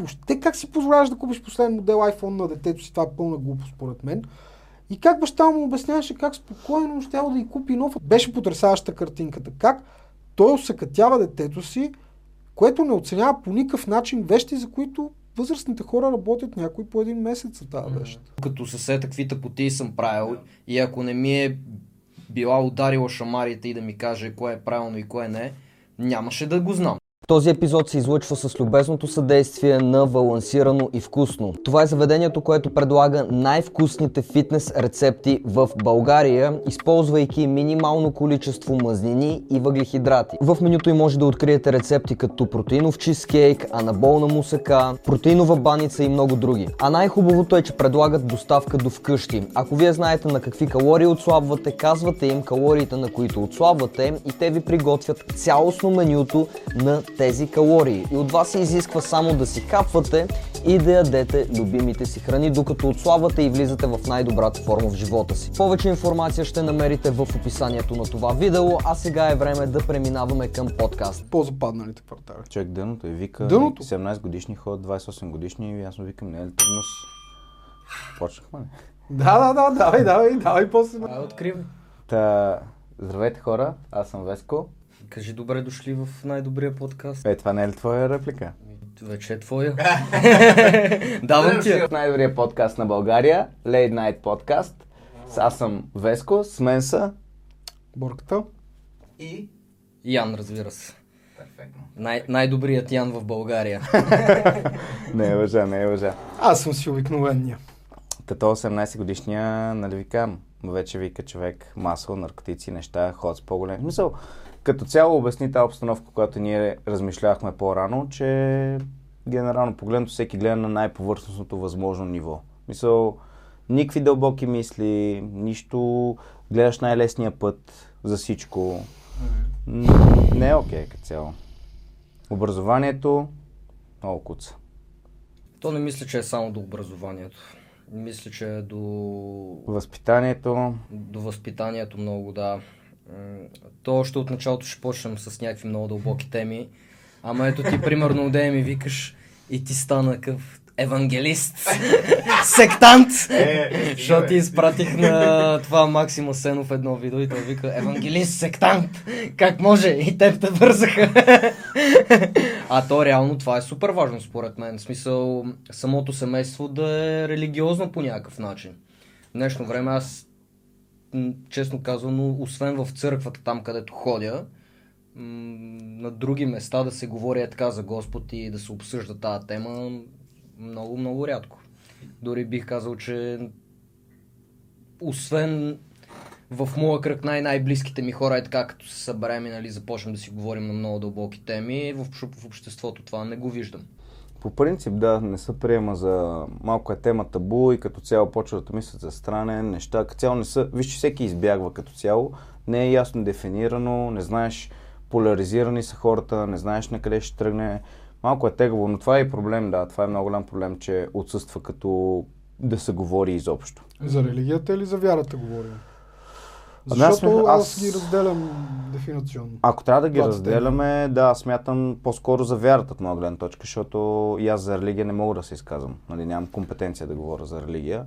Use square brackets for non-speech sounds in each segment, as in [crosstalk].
Въобще как си позволяваш да купиш последен модел iPhone на детето си? Това е пълна глупост, според мен. И как баща му обясняваше как спокойно ще да и купи нов. Беше потрясаваща картинката. Как той усъкътява детето си, което не оценява по никакъв начин вещи, за които възрастните хора работят някой по един месец за тази вещ. Като се сета какви тъпоти съм правил и ако не ми е била ударила шамарите и да ми каже кое е правилно и кое не, нямаше да го знам. Този епизод се излъчва с любезното съдействие на Балансирано и Вкусно. Това е заведението, което предлага най-вкусните фитнес рецепти в България, използвайки минимално количество мазнини и въглехидрати. В менюто им може да откриете рецепти като протеинов чизкейк, анаболна мусака, протеинова баница и много други. А най-хубавото е, че предлагат доставка до вкъщи. Ако вие знаете на какви калории отслабвате, казвате им калориите на които отслабвате и те ви приготвят цялостно менюто на тези калории. И от вас се изисква само да си капвате и да ядете любимите си храни, докато отслабвате и влизате в най-добрата форма в живота си. Повече информация ще намерите в описанието на това видео, а сега е време да преминаваме към подкаст. По-западналите квартали. Човек дъното и вика Дъното? 17 годишни ход, 28 годишни и аз му викам, не е ли трудно с... Почнахме ли? Да, да, да, давай, давай, давай после. А, откривай. Та, здравейте хора, аз съм Веско. Кажи добре дошли в най-добрия подкаст. Е, това не е ли твоя реплика? Вече е твоя. [laughs] [laughs] Давам ти я. Най-добрият подкаст на България, Late Night Podcast. Аз съм Веско, с мен са... Борката. И... Ян, разбира се. Перфектно. Най- най-добрият Ян в България. [laughs] Не е лъжа, не е лъжа. Аз съм си обикновения. Като 18 годишния, нали викам, вече вика човек масово, наркотици, неща, ход с по-голем. В Смисъл, като цяло обясни тази обстановка, която ние размишлявахме по-рано, че генерално погледнато всеки гледа на най-повърхностното възможно ниво. Мисъл, никакви дълбоки мисли, нищо, гледаш най-лесния път за всичко. М, Не е окей като цяло. Образованието, много куца. То не мисля, че е само до образованието. Мисля, че е до, Възпитанието, до възпитанието много, да. То още от началото ще почнем с някакви много дълбоки теми. Ама ето ти, примерно, да ми викаш и ти стана къв евангелист, [laughs] сектант, защото ти изпратих на това Максима Сенов едно видео и той вика евангелист, сектант, как може? И теб те вързаха. [laughs] а то реално това е супер важно според мен. В смисъл самото семейство да е религиозно по някакъв начин. В днешно време аз честно казано, освен в църквата, там където ходя, на други места да се говори е така за Господ и да се обсъжда тази тема, много, много рядко. Дори бих казал, че освен в моя кръг най-най-близките ми хора е така, като се съберем и нали, започнем да си говорим на много дълбоки теми, в, в обществото това не го виждам. По принцип, да, не се приема за малко е тема табу и като цяло почва да мислят за странен, неща. Като цяло не са, виж, че всеки избягва като цяло, не е ясно дефинирано, не знаеш, поляризирани са хората, не знаеш на къде ще тръгне. Малко е тегаво, но това е и проблем, да, това е много голям проблем, че отсъства като да се говори изобщо. За религията или за вярата говорим? Защото аз, аз- ги разделям дефинационно. Ако трябва да ги Двата разделяме, да, смятам по-скоро за вярата от моя гледна точка, защото и аз за религия не мога да се изказвам. Нали, нямам компетенция да говоря за религия,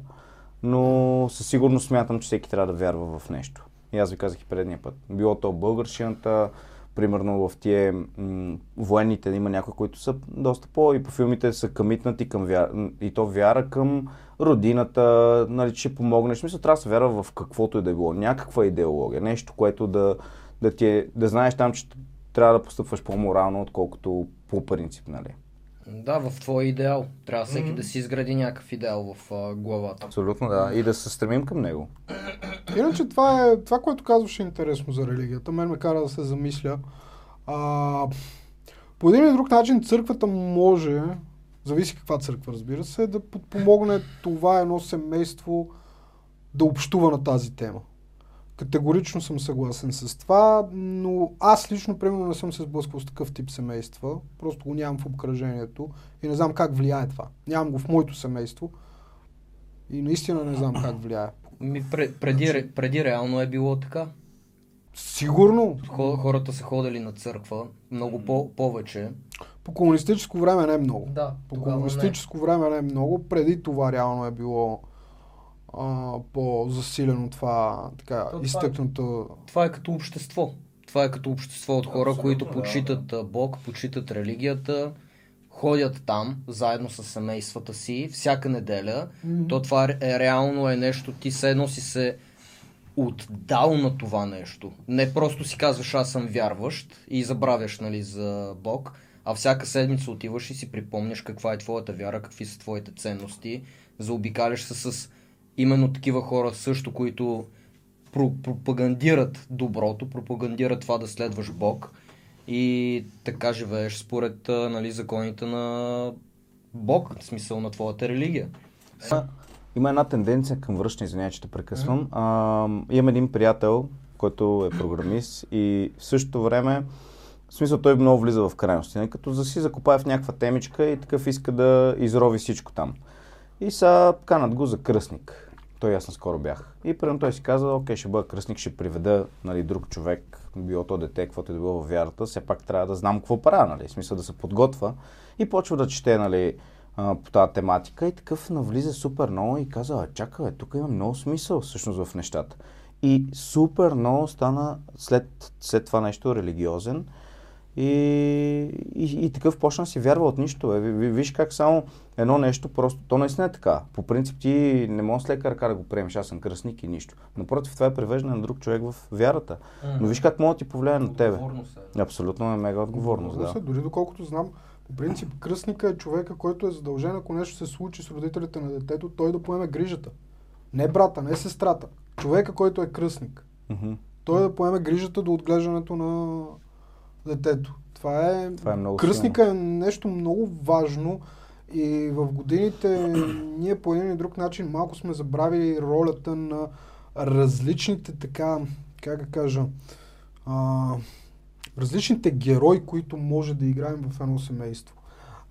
но със сигурност смятам, че всеки трябва да вярва в нещо. И аз ви казах и предния път. Било то българщината, примерно в тия м- военните има някои, които са доста по... и по филмите са къмитнати към вяра, и то вяра към родината, нали, че ще помогнеш. Смисъл, трябва да се вярва в каквото и да е било. Някаква идеология, нещо, което да, да, ти е, да знаеш там, че трябва да постъпваш по-морално, отколкото по принцип, нали? Да, в твой идеал. Трябва всеки да си изгради някакъв идеал в а, главата. Абсолютно, да. И да се стремим към него. [clears throat] Иначе това е, това, което казваш е интересно за религията. Мен ме кара да се замисля. А, по един или друг начин църквата може, зависи каква църква разбира се, да подпомогне това едно семейство да общува на тази тема. Категорично съм съгласен с това, но аз лично, примерно, не съм се сблъсквал с такъв тип семейства. Просто го нямам в обкръжението и не знам как влияе това. Нямам го в моето семейство и наистина не знам как влияе. Ми, пре- преди, ре- преди реално е било така. Сигурно. Хо- Хората са ходили на църква много по- повече. По комунистическо време не е много. Да, По тогава не. комунистическо време не е много. Преди това реално е било а, по-засилено това, така, То това е- изтъкнато. Това е като общество. Това е като общество от хора, Абсолютно, които да, почитат а, Бог, почитат религията, ходят там заедно с семействата си всяка неделя. То това е реално е нещо, ти все едно си се отдал на това нещо. Не просто си казваш аз съм вярващ и забравяш нали, за Бог, а всяка седмица отиваш и си припомняш каква е твоята вяра, какви са твоите ценности, заобикаляш се с именно такива хора също, които про- пропагандират доброто, пропагандират това да следваш Бог и така живееш според нали, законите на Бог, в смисъл на твоята религия. Има една тенденция към връщане, извинявай, че те прекъсвам. А, имам един приятел, който е програмист и в същото време, в смисъл той много влиза в крайности, нали, като за си закопае в някаква темичка и такъв иска да изрови всичко там. И са канат го за кръстник. Той аз наскоро бях. И примерно той си каза, окей, ще бъда кръстник, ще приведа нали, друг човек, било то дете, каквото е било във вярата, все пак трябва да знам какво правя, нали, в смисъл да се подготвя. И почва да чете, нали, по тази тематика и такъв навлиза супер много и каза, чакай, тук има много смисъл всъщност в нещата. И супер много стана след, след това нещо религиозен и, и, и такъв почна да си вярва от нищо. Ви- Виж как само едно нещо, просто, то наистина е така. По принцип ти не можеш с лека ръка да го приемеш, аз съм кръстник и нищо. Напротив, това е превеждане на друг човек в вярата. Но виж как може да ти повлияе на тебе. Е. Абсолютно е мега отговорност, да. Е, Дори доколкото знам, по принцип кръстника е човека, който е задължен, ако нещо се случи с родителите на детето, той да поеме грижата. Не брата, не сестрата. Човека, който е кръстник. Той да поеме грижата до отглеждането на детето. Това е... Това е много Кръстника е нещо много важно и в годините [clears throat] ние по един или друг начин малко сме забравили ролята на различните така, как да кажа, а, различните герои, които може да играем в едно семейство.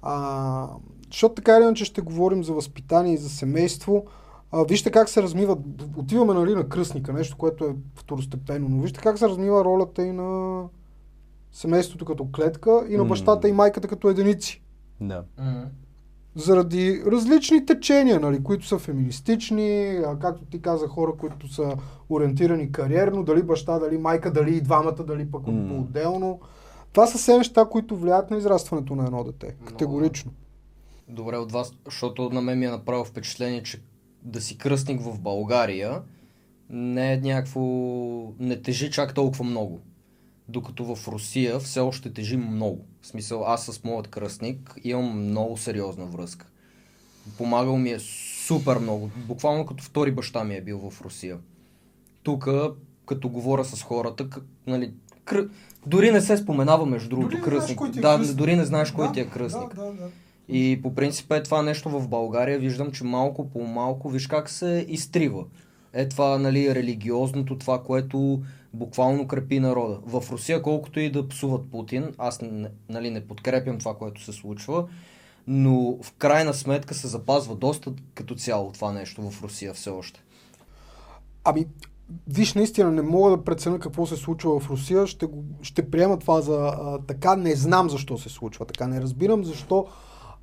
А, защото така или иначе ще говорим за възпитание и за семейство. А, вижте как се размива, отиваме нали, на кръстника, нещо, което е второстепенно, но вижте как се размива ролята и на семейството като клетка и на бащата и майката като единици. Да. Заради различни течения, нали, които са феминистични, а, както ти каза, хора, които са ориентирани кариерно, дали баща, дали майка, дали и двамата, дали пък М. по-отделно. Това са все неща, които влияят на израстването на едно дете. Категорично. Добре от вас, защото на мен ми е направило впечатление, че да си кръстник в България не е някакво... не тежи чак толкова много. Докато в Русия все още тежи много. В смисъл, аз с моят кръстник имам много сериозна връзка. Помагал ми е супер много. Буквално като втори баща ми е бил в Русия. Тук, като говоря с хората, к- нали, кръ... дори не се споменава между другото Дори знаеш кръстник. е да, кръстник. дори не знаеш кой Да, ти е кръстник. Да, да, да. И по принцип е това нещо в България. Виждам, че малко по малко, виж как се изтрива. Е това, нали, религиозното, това, което буквално крепи народа. В Русия, колкото и да псуват Путин, аз нали, не подкрепям това, което се случва, но в крайна сметка се запазва доста като цяло това нещо в Русия все още. Ами, виж, наистина не мога да преценя какво се случва в Русия. Ще, го, ще приема това за а, така. Не знам защо се случва така. Не разбирам защо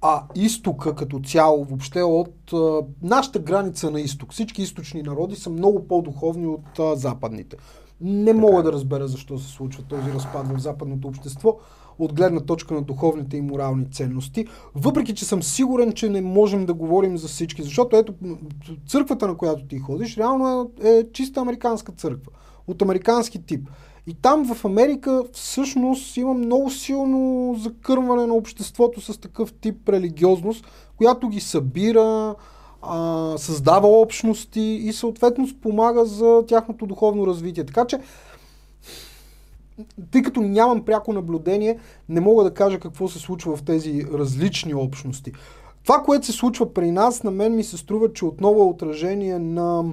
а изтока като цяло, въобще от а, нашата граница на изток. Всички източни народи са много по-духовни от а, западните. Не мога да разбера защо се случва този разпад в западното общество от гледна точка на духовните и морални ценности, въпреки че съм сигурен, че не можем да говорим за всички, защото ето църквата, на която ти ходиш, реално е, е чиста американска църква, от американски тип. И там в Америка всъщност има много силно закърване на обществото с такъв тип религиозност, която ги събира, а, създава общности и съответно спомага за тяхното духовно развитие. Така че тъй като нямам пряко наблюдение, не мога да кажа какво се случва в тези различни общности. Това, което се случва при нас, на мен ми се струва, че отново е отражение на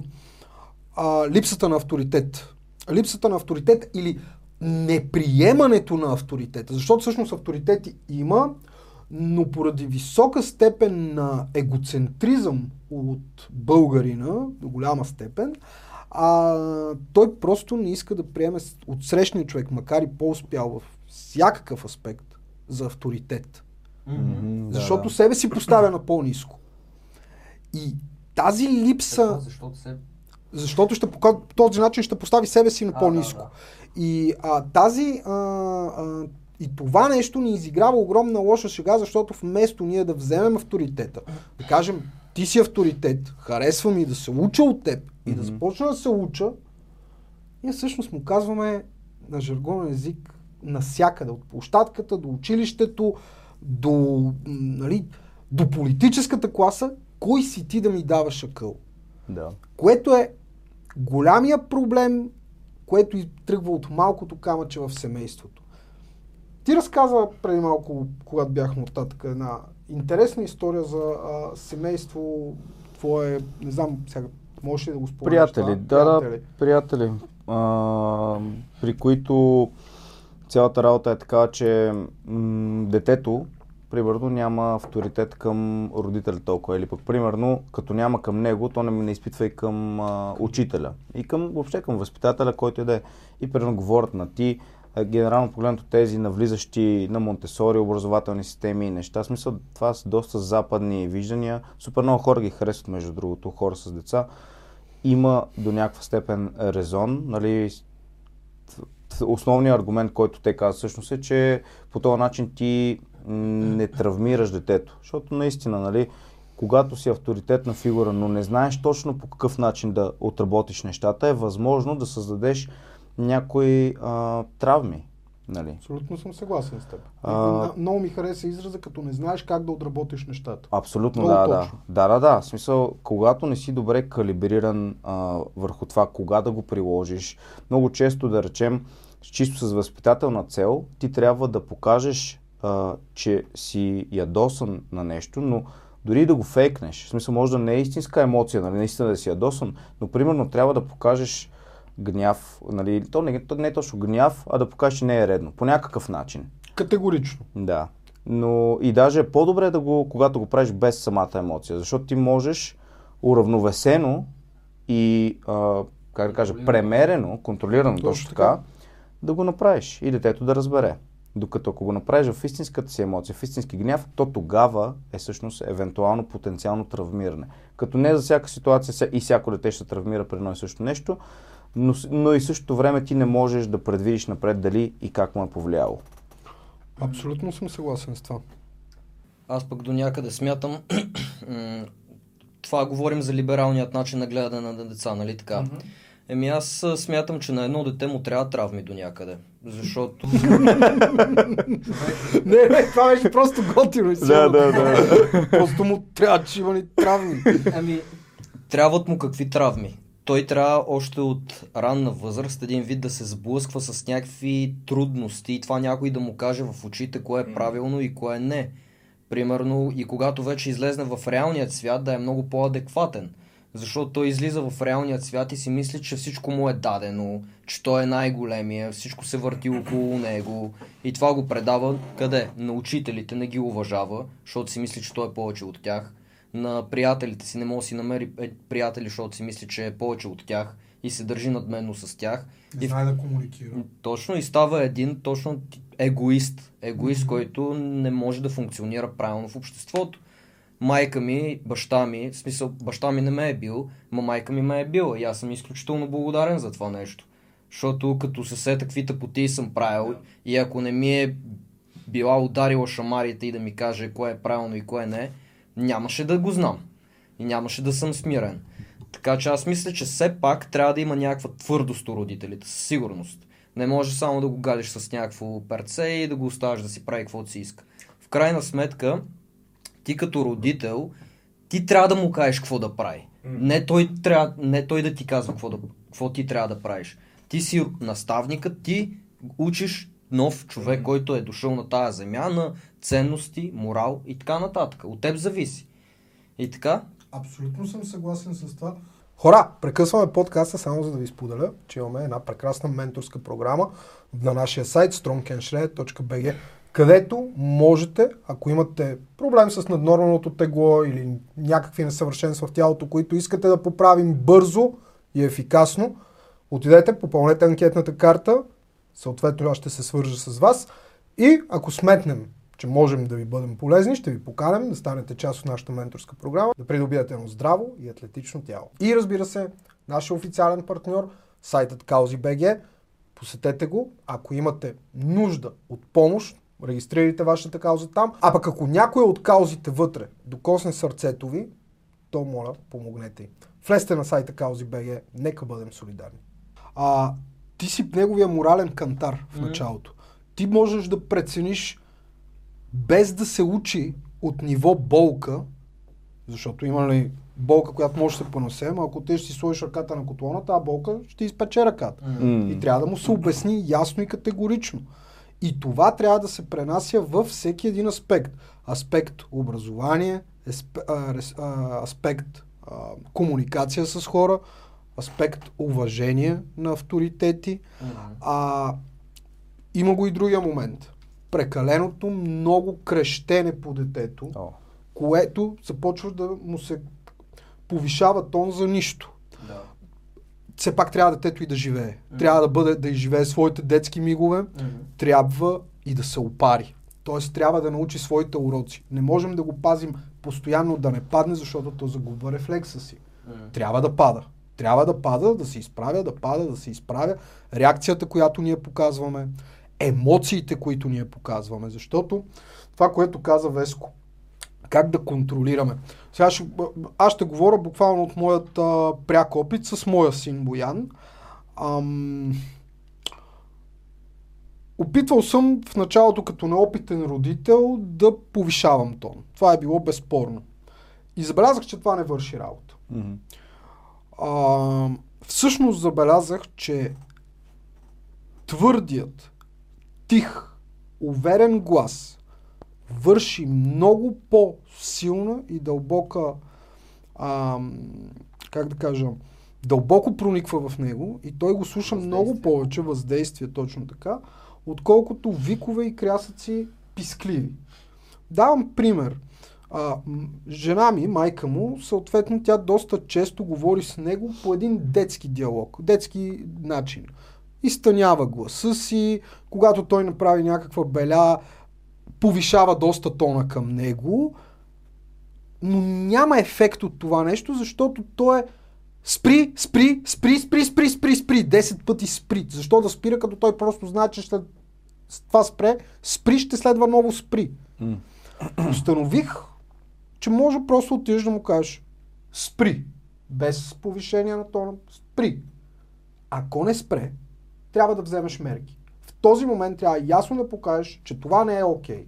а, липсата на авторитет. Липсата на авторитет или неприемането на авторитета. Защото всъщност авторитети има, но поради висока степен на егоцентризъм от българина, до голяма степен, а, той просто не иска да приеме от срещния човек, макар и по-успял в всякакъв аспект, за авторитет. Да, Защото да. себе си поставя на по-низко. И тази липса, Защото се... защото ще по този начин ще постави себе си на А, по-низко. да, И а, тази а, а, и това нещо ни изиграва огромна лоша шега, защото вместо ние да вземем авторитета, да кажем, ти си авторитет, харесвам и да се уча от теб и да започна да се уча, ние всъщност му казваме на жаргонен език насякъде, от площадката до училището, до, нали, до политическата класа, кой си ти да ми даваш акъл? Да. Което е голямия проблем, което тръгва от малкото камъче в семейството. Ти разказа преди малко, когато бяхме оттатък, една интересна история за а, семейство твое, не знам, сега можеш ли да го спомниш? Приятели, това? да, да, приятели, а, при които цялата работа е така, че м- детето, примерно, няма авторитет към родителя толкова. Или пък, примерно, като няма към него, то не, не изпитва и към а, учителя. И към, въобще към възпитателя, който и да е. И примерно говорят на ти, генерално погледнато тези навлизащи на Монтесори образователни системи и неща. Смисъл, това са доста западни виждания. Супер много хора ги харесват, между другото, хора с деца има до някаква степен резон. Нали, основният аргумент, който те казват всъщност е, че по този начин ти не травмираш детето. Защото наистина, нали, когато си авторитетна фигура, но не знаеш точно по какъв начин да отработиш нещата, е възможно да създадеш някои а, травми. Нали. Абсолютно съм съгласен с теб. А-. Много ми хареса израза, като не знаеш как да отработиш нещата. Абсолютно, Много да, да. точно. Да, да, да. В смисъл, когато не си добре калибриран а, върху това, кога да го приложиш, много често, да речем, чисто с възпитателна цел, ти трябва да покажеш, а, че си ядосан на нещо, но дори да го фейкнеш, в смисъл, може да не е истинска емоция, нали, наистина да си ядосан, но примерно трябва да покажеш гняв, нали, то не, то не е точно гняв, а да покажеш, че не е редно, по някакъв начин. Категорично. Да. Но и даже е по-добре да го, когато го правиш без самата емоция, защото ти можеш уравновесено и, а, как да кажа, премерено, контролирано точно, Точно така, да го направиш и детето да разбере. Докато ако го направиш в истинската си емоция, в истински гняв, то тогава е всъщност евентуално потенциално травмиране. Като не за всяка ситуация и всяко дете ще травмира при едно и също нещо, но, но и същото време ти не можеш да предвидиш напред дали и как му е повлияло. Абсолютно съм съгласен с това. Аз пък до някъде смятам, [clears throat] това говорим за либералният начин на гледане на деца, нали така? Еми аз смятам, че на едно дете му трябва травми до някъде. Защото [laughs] Не, не, това беше просто готино. силно. да, да. Просто му трябва, че има ни травми. Ами, трябват му какви травми? Той трябва още от ранна възраст един вид да се сблъсква с някакви трудности и това някой да му каже в очите кое е правилно и кое не. Примерно и когато вече излезне в реалният свят да е много по-адекватен. Защото той излиза в реалният свят и си мисли, че всичко му е дадено, че той е най-големия, всичко се върти около него и това го предава къде? На учителите не ги уважава, защото си мисли, че той е повече от тях. На приятелите си не може да си намери е, приятели, защото си мисли, че е повече от тях и се държи надменно с тях. Не знае да комуникира. точно и става един точно егоист. Егоист, който не може да функционира правилно в обществото. Майка ми, баща ми, в смисъл баща ми не ме е бил, но майка ми ме е била и аз съм изключително благодарен за това нещо. Защото като се сета какви тъпоти съм правил и ако не ми е била ударила шамарите и да ми каже кое е правилно и кое не, нямаше да го знам. И нямаше да съм смирен. Така че аз мисля, че все пак трябва да има някаква твърдост у родителите, със сигурност. Не може само да го гадиш с някакво перце и да го оставаш да си прави каквото си иска. В крайна сметка, ти като родител, ти трябва да му кажеш какво да прави. Не той, трябва, не той да ти казва какво, да, какво ти трябва да правиш. Ти си наставникът, ти учиш нов човек, който е дошъл на тая земя, на ценности, морал и така нататък. От теб зависи. И така, Абсолютно съм съгласен с това. Хора, прекъсваме подкаста само за да ви споделя, че имаме една прекрасна менторска програма на нашия сайт strongandshred.bg, където можете, ако имате проблем с наднорменото тегло или някакви несъвършенства в тялото, които искате да поправим бързо и ефикасно, отидете, попълнете анкетната карта, съответно аз ще се свържа с вас и ако сметнем, че можем да ви бъдем полезни, ще ви поканем да станете част от нашата менторска програма, да придобиете едно здраво и атлетично тяло. И разбира се, нашия официален партньор, сайтът Kauzi.bg, посетете го, ако имате нужда от помощ, регистрирайте вашата кауза там, а пък ако някой от каузите вътре докосне сърцето ви, то моля, помогнете им. Влезте на сайта Kauzi.bg, нека бъдем солидарни. А, ти си неговия морален кантар в началото. Ти можеш да прецениш без да се учи от ниво болка, защото има ли болка, която може да се понесе, ама ако те ще си сложиш ръката на котлона, тази болка ще изпече ръката. И трябва да му се обясни ясно и категорично. И това трябва да се пренася във всеки един аспект. Аспект образование, аспект комуникация с хора, аспект уважение на авторитети. А, има го и другия момент. Прекаленото много крещене по детето, О. което започва да му се повишава тон за нищо. Да. Все пак трябва детето и да живее. Трябва да бъде, да изживее своите детски мигове, трябва и да се опари. Тоест трябва да научи своите уроци. Не можем да го пазим постоянно да не падне, защото то загубва рефлекса си. Трябва да пада. Трябва да пада, да се изправя, да пада, да се изправя. Реакцията, която ние показваме, емоциите, които ние показваме. Защото това, което каза Веско, как да контролираме. Сега ще, аз ще говоря буквално от моят пряк опит с моя син Боян. Ам, опитвал съм в началото като неопитен родител да повишавам тон. Това е било безспорно. И забелязах, че това не върши работа. Мгм. А, всъщност забелязах, че твърдият, тих, уверен глас върши много по-силна и дълбока, а, как да кажа, дълбоко прониква в него и той го слуша много повече въздействие, точно така, отколкото викове и крясъци пискливи. Давам пример. А, жена ми, майка му, съответно тя доста често говори с него по един детски диалог, детски начин. Изтънява гласа си, когато той направи някаква беля, повишава доста тона към него, но няма ефект от това нещо, защото то е спри, спри, спри, спри, спри, спри, спри, 10 пъти спри. Защо да спира, като той просто знае, че след това спре, спри, ще следва ново спри. Установих, че може просто отидеш да му кажеш спри, без повишение на тона, спри. Ако не спре, трябва да вземеш мерки. В този момент трябва ясно да покажеш, че това не е окей.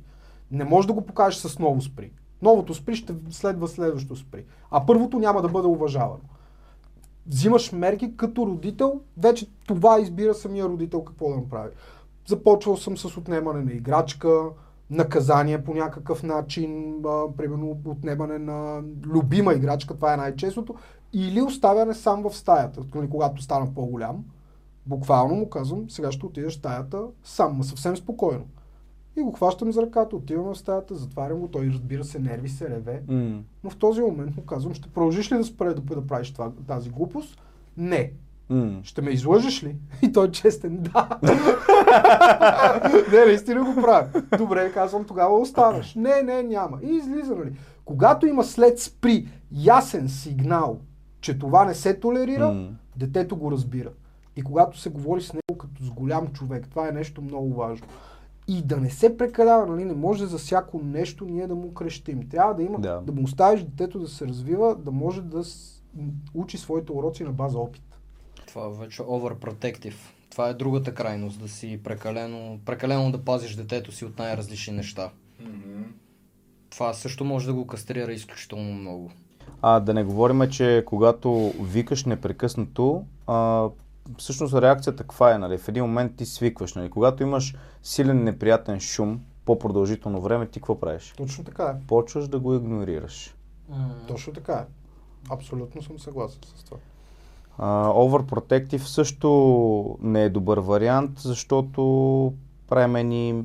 Не можеш да го покажеш с ново спри. Новото спри ще следва следващо спри. А първото няма да бъде уважавано. Взимаш мерки като родител, вече това избира самия родител какво да направи. Започвал съм с отнемане на играчка, наказание по някакъв начин, а, примерно отнемане на любима играчка, това е най-честото, или оставяне сам в стаята, нали, когато стана по-голям. Буквално му казвам, сега ще отидеш в стаята сам, ма съвсем спокойно. И го хващам за ръката, отивам в стаята, затварям го, той разбира се, нерви се, реве. М. Но в този момент му казвам, ще продължиш ли да спре да, да правиш това, тази глупост? Не. М. Ще ме излъжеш ли? [laughs] И той е честен, да. [laughs] не, наистина го правя. Добре, казвам, тогава оставаш. Не, не, няма. И излиза, нали. Когато има след спри ясен сигнал, че това не се толерира, М. детето го разбира. И когато се говори с него като с голям човек, това е нещо много важно. И да не се прекалява, нали, не може за всяко нещо ние да му крещим. Трябва да има, Да. да, му оставиш детето да се развива, да може да учи своите уроци на база опит. Това е вече overprotective. Това е другата крайност, да си прекалено, прекалено да пазиш детето си от най-различни неща. Това също може да го кастрира изключително много. А да не говорим, че когато викаш непрекъснато, а, всъщност реакцията каква е, нали? В един момент ти свикваш, нали? Когато имаш силен неприятен шум по-продължително време, ти какво правиш? Точно така е. Почваш да го игнорираш. Точно така е. Абсолютно съм съгласен с това. А, Overprotective също не е добър вариант, защото правим ни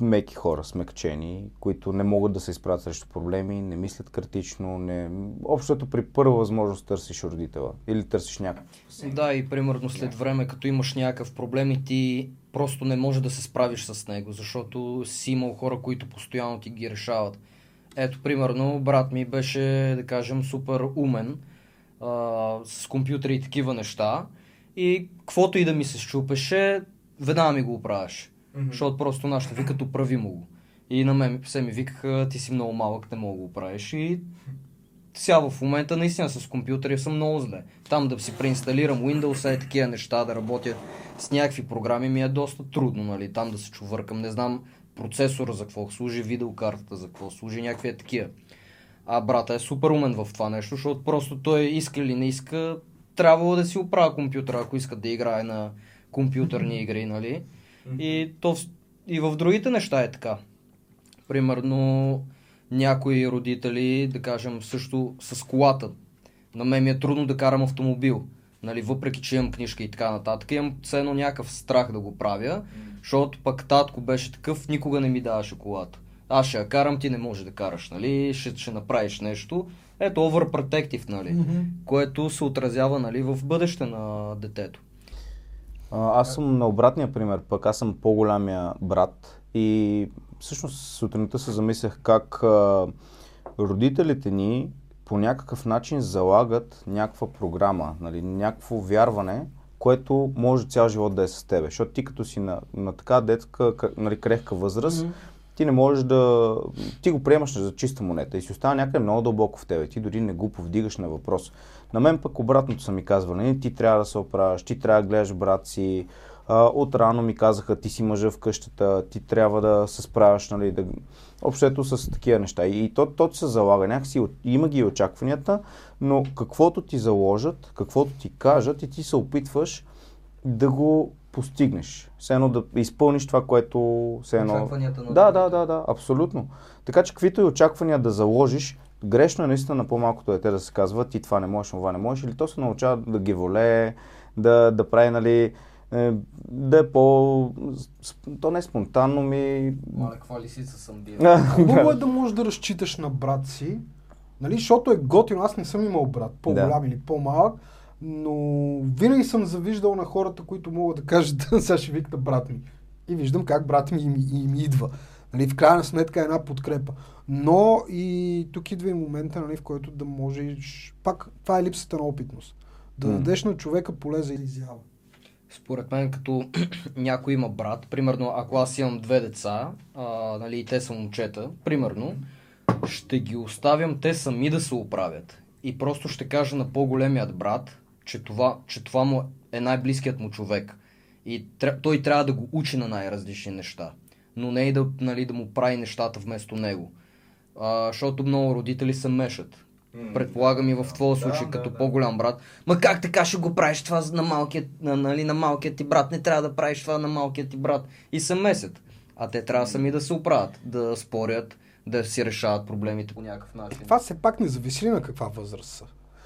меки хора, смекчени, които не могат да се изправят срещу проблеми, не мислят критично, не... Общото при първа възможност търсиш родителя или търсиш някакъв. Да, и примерно след време, като имаш някакъв проблем и ти просто не може да се справиш с него, защото си имал хора, които постоянно ти ги решават. Ето, примерно, брат ми беше, да кажем, супер умен, а, с компютъри и такива неща. И каквото и да ми се щупеше, веднага ми го оправяше. Mm-hmm. Защото просто нашите викат оправи му го. И на мен все ми викаха, ти си много малък, не мога да го правиш. И сега в момента наистина с компютъри съм много зле. Там да си преинсталирам Windows и такива неща, да работя с някакви програми ми е доста трудно, нали? Там да се чувъркам. Не знам процесора за какво служи, видеокартата за какво служи, някакви е такива. А брата е супер умен в това нещо, защото просто той иска или не иска, трябвало да си оправя компютъра, ако иска да играе на компютърни игри, нали? И, то, и в другите неща е така. Примерно, някои родители, да кажем, също с колата. На мен ми е трудно да карам автомобил. Нали, въпреки, че имам книжка и така нататък, имам едно някакъв страх да го правя, защото пък татко беше такъв, никога не ми даваше колата. Аз ще я карам, ти не можеш да караш, нали, ще, ще направиш нещо. Ето, overprotective, нали, mm-hmm. което се отразява, нали, в бъдеще на детето. А, аз съм на обратния пример, пък аз съм по-голямия брат и всъщност сутринта се замислях как а, родителите ни по някакъв начин залагат някаква програма, нали, някакво вярване, което може цял живот да е с тебе. Защото ти като си на, на така детска, нали, крехка възраст, mm-hmm. Ти не можеш да... Ти го приемаш за чиста монета и си остава някъде много дълбоко в тебе. Ти дори не го повдигаш на въпрос. На мен пък обратното са ми казвали, ти трябва да се оправяш, ти трябва да гледаш брат си, от рано ми казаха, ти си мъжа в къщата, ти трябва да се справяш, нали, да... Общото с такива неща. И то, то се залага някакси, има ги очакванията, но каквото ти заложат, каквото ти кажат и ти се опитваш да го постигнеш. Все едно да изпълниш това, което... Все едно... Очакванията на Да, да, да, да, абсолютно. Така че каквито и очаквания да заложиш, грешно е наистина на по-малкото дете да се казва ти това не можеш, това не можеш, или то се научава да ги волее, да, да прави, нали, е, да е по... То не е спонтанно ми... Мале, каква лисица съм бил. [laughs] Хубаво е да можеш да разчиташ на брат си, нали, защото е готино. Аз не съм имал брат, по-голям да. или по-малък, но винаги съм завиждал на хората, които могат да кажат, [laughs] сега ще викна брат ми. И виждам как брат ми им, им идва. Нали, в крайна сметка е една подкрепа. Но и тук идва и момента, нали, в който да можеш... Пак това е липсата на опитност. Да mm. дадеш на човека поле за изява. Според мен, като [clears throat] някой има брат, примерно ако аз имам две деца, а, нали, и те са момчета, примерно, ще ги оставям те сами да се оправят. И просто ще кажа на по-големият брат, че това, че това му е най-близкият му човек. И тря, той трябва да го учи на най-различни неща. Но не и да, нали, да му прави нещата вместо него. А, защото много родители се мешат. Предполагам и в твоя случай, да, като да, по-голям брат. Ма как така ще го правиш това на малкият, на, нали, на малкият ти брат? Не трябва да правиш това на малкият ти брат. И се месят. А те трябва сами да се оправят, да спорят, да си решават проблемите по някакъв начин. Това все пак не зависи на каква възраст са.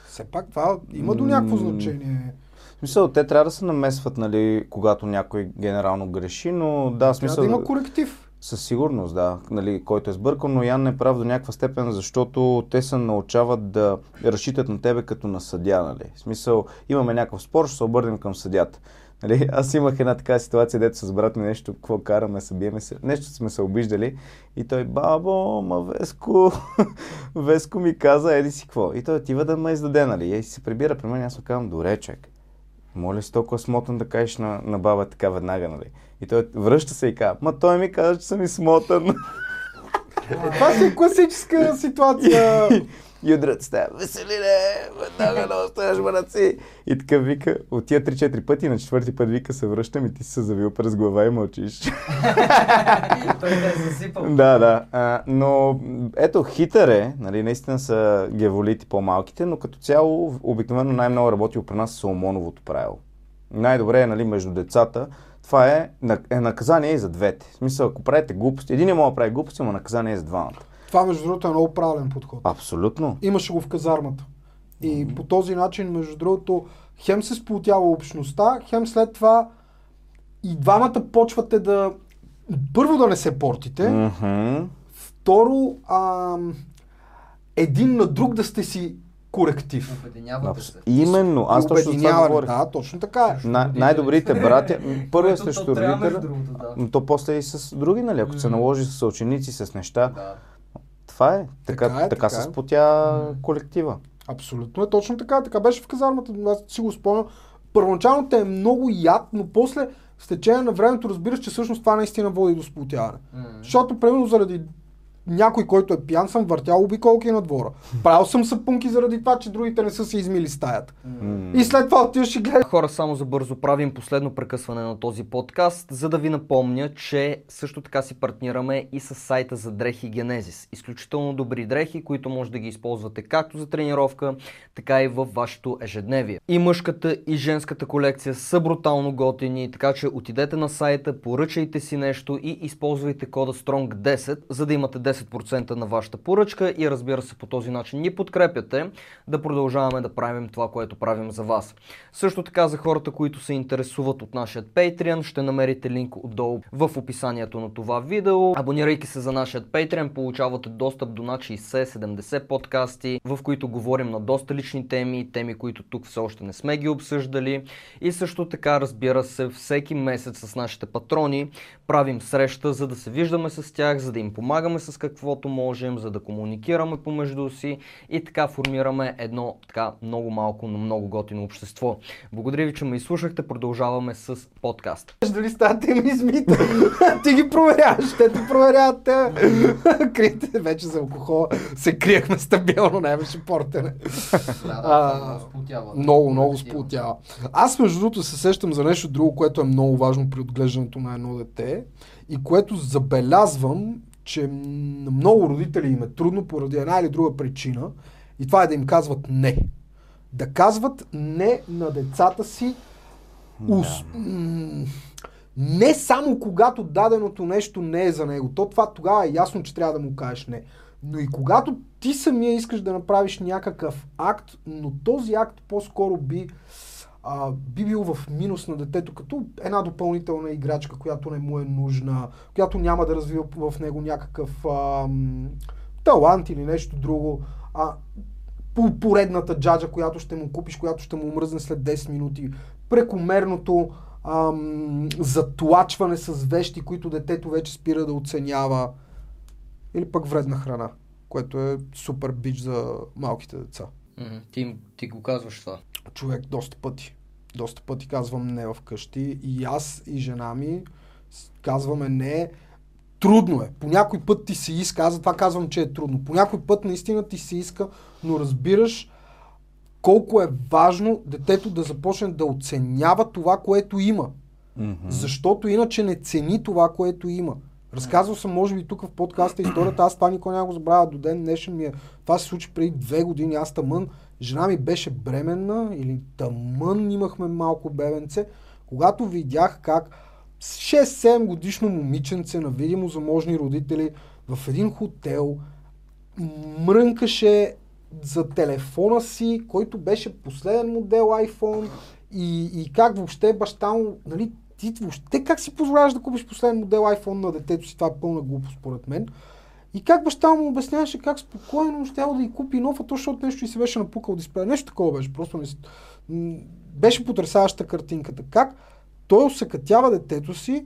Все пак това има до някакво значение. В смисъл, те трябва да се намесват, нали, когато някой генерално греши, но да, смисъл... Трябва да има коректив. Със сигурност, да, нали, който е сбъркан, но Ян не е прав до някаква степен, защото те се научават да разчитат на тебе като на съдя, нали. В смисъл, имаме някакъв спор, ще се обърнем към съдята. Нали? Аз имах една така ситуация, дето с брат ми нещо, какво караме, събиеме се, нещо сме се обиждали и той, бабо, ма Веско, [laughs] Веско ми каза, еди си какво. И той отива да ме издаде, нали? И се прибира при мен, аз му казвам, добре, човек. Моля си толкова смотан да кажеш на, на баба така веднага, нали? И той връща се и казва, ма той ми каза, че съм и смотан. [laughs] Това си е класическа ситуация. [laughs] И удрят стая, Веселине, веднага [laughs] да оставяш братци. И така вика, от тия 3-4 пъти, на четвърти път вика, се връщам и ти си се завил през глава и мълчиш. [laughs] Той е засипал. да, да. А, но ето, хитър е, нали, наистина са геволити по-малките, но като цяло обикновено най-много работи при нас Соломоновото правило. Най-добре е, нали, между децата, това е, е наказание и за двете. В смисъл, ако правите глупости, един не може да прави глупости, но наказание е за двамата. Това, между другото, е много правилен подход. Абсолютно. Имаше го в казармата. И mm-hmm. по този начин, между другото, хем се сплотява общността, хем след това и двамата почвате да първо да не се портите, Мгм. второ, ам, един на друг да сте си коректив. Обединявате се. Именно, аз точно това говорих. Да, точно така е. Най- най-добрите братя, първо е срещу родителя, да. но то после и с други, нали, ако се М. наложи с ученици, с неща. Да. Това е. Така, Така е, така, така се е. спотя колектива. Абсолютно е точно така. Така беше в казармата. Аз си го спомням. Първоначално те е много яд, но после с течение на времето разбираш, че всъщност това наистина води до сплотяване. М. Защото, примерно, заради някой, който е пиян, съм въртял обиколки на двора. Правил съм сапунки заради това, че другите не са си измили стаята. М. И след това отиваш и гледаш. Хора, само за бързо правим последно прекъсване на този подкаст, за да ви напомня, че също така си партнираме и с сайта за дрехи Генезис. Изключително добри дрехи, които може да ги използвате както за тренировка, така и във вашето ежедневие. И мъжката и женската колекция са брутално готини, така че отидете на сайта, поръчайте си нещо и използвайте кода STRONG10, за да имате 10% на вашата поръчка и разбира се по този начин ни подкрепяте да продължаваме да правим това, което правим за вас. Също така за хората, които се интересуват от нашия Patreon, ще намерите линк отдолу в описанието на това видео. Абонирайки се за нашия Patreon, получавате достъп до над 60-70 подкасти, в които говорим на доста лични теми, теми, които тук все още не сме ги обсъждали. И също така, разбира се, всеки месец с нашите патрони правим среща, за да се виждаме с тях, за да им помагаме с каквото можем, за да комуникираме помежду си и така формираме едно така много малко, но много готино общество. Благодаря ви, че ме изслушахте. Продължаваме с подкаст. дали стаята им измита. [laughs] ти ги проверяваш, те те проверяват те. [laughs] Криете вече за алкохола. Се криехме стабилно, нямаше портене. Много. Много, сплотява. Аз между другото се сещам за нещо друго, което е много важно при отглеждането на едно дете и което забелязвам, че на много родители им е трудно поради една или друга причина и това е да им казват не. Да казват не на децата си ус... м, не само когато даденото нещо не е за него. То това тогава е ясно, че трябва да му кажеш не. Но и когато ти самия искаш да направиш някакъв акт, но този акт по-скоро би, а, би бил в минус на детето, като една допълнителна играчка, която не му е нужна, която няма да развива в него някакъв ам, талант или нещо друго. А, по поредната джаджа, която ще му купиш, която ще му мръзне след 10 минути, прекомерното ам, затлачване с вещи, които детето вече спира да оценява, или пък вредна храна, което е супер бич за малките деца. Ти, ти го казваш това. Човек доста пъти. Доста пъти казвам не вкъщи и аз и жена ми казваме не. Трудно е. По някой път ти се иска, аз затова казвам, че е трудно. По някой път наистина ти се иска, но разбираш колко е важно детето да започне да оценява това, което има. Мгм. Защото иначе не цени това, което има. Разказвал съм, може би, тук в подкаста историята, аз това никой няма го забравя до ден днешен ми е. Това се случи преди две години, аз тъмън, жена ми беше бременна или тъмън имахме малко бебенце, когато видях как 6-7 годишно момиченце на видимо заможни родители в един хотел мрънкаше за телефона си, който беше последен модел iPhone и, и как въобще баща му, нали, ти въобще как си позволяваш да купиш последен модел iPhone на детето си, това е пълна глупост според мен. И как баща му обясняваше как спокойно ще да й купи нов, а то защото нещо и се беше напукал дисплея. Нещо такова беше, просто не... с- м, беше потрясаваща картинката. Как той усъкътява детето си,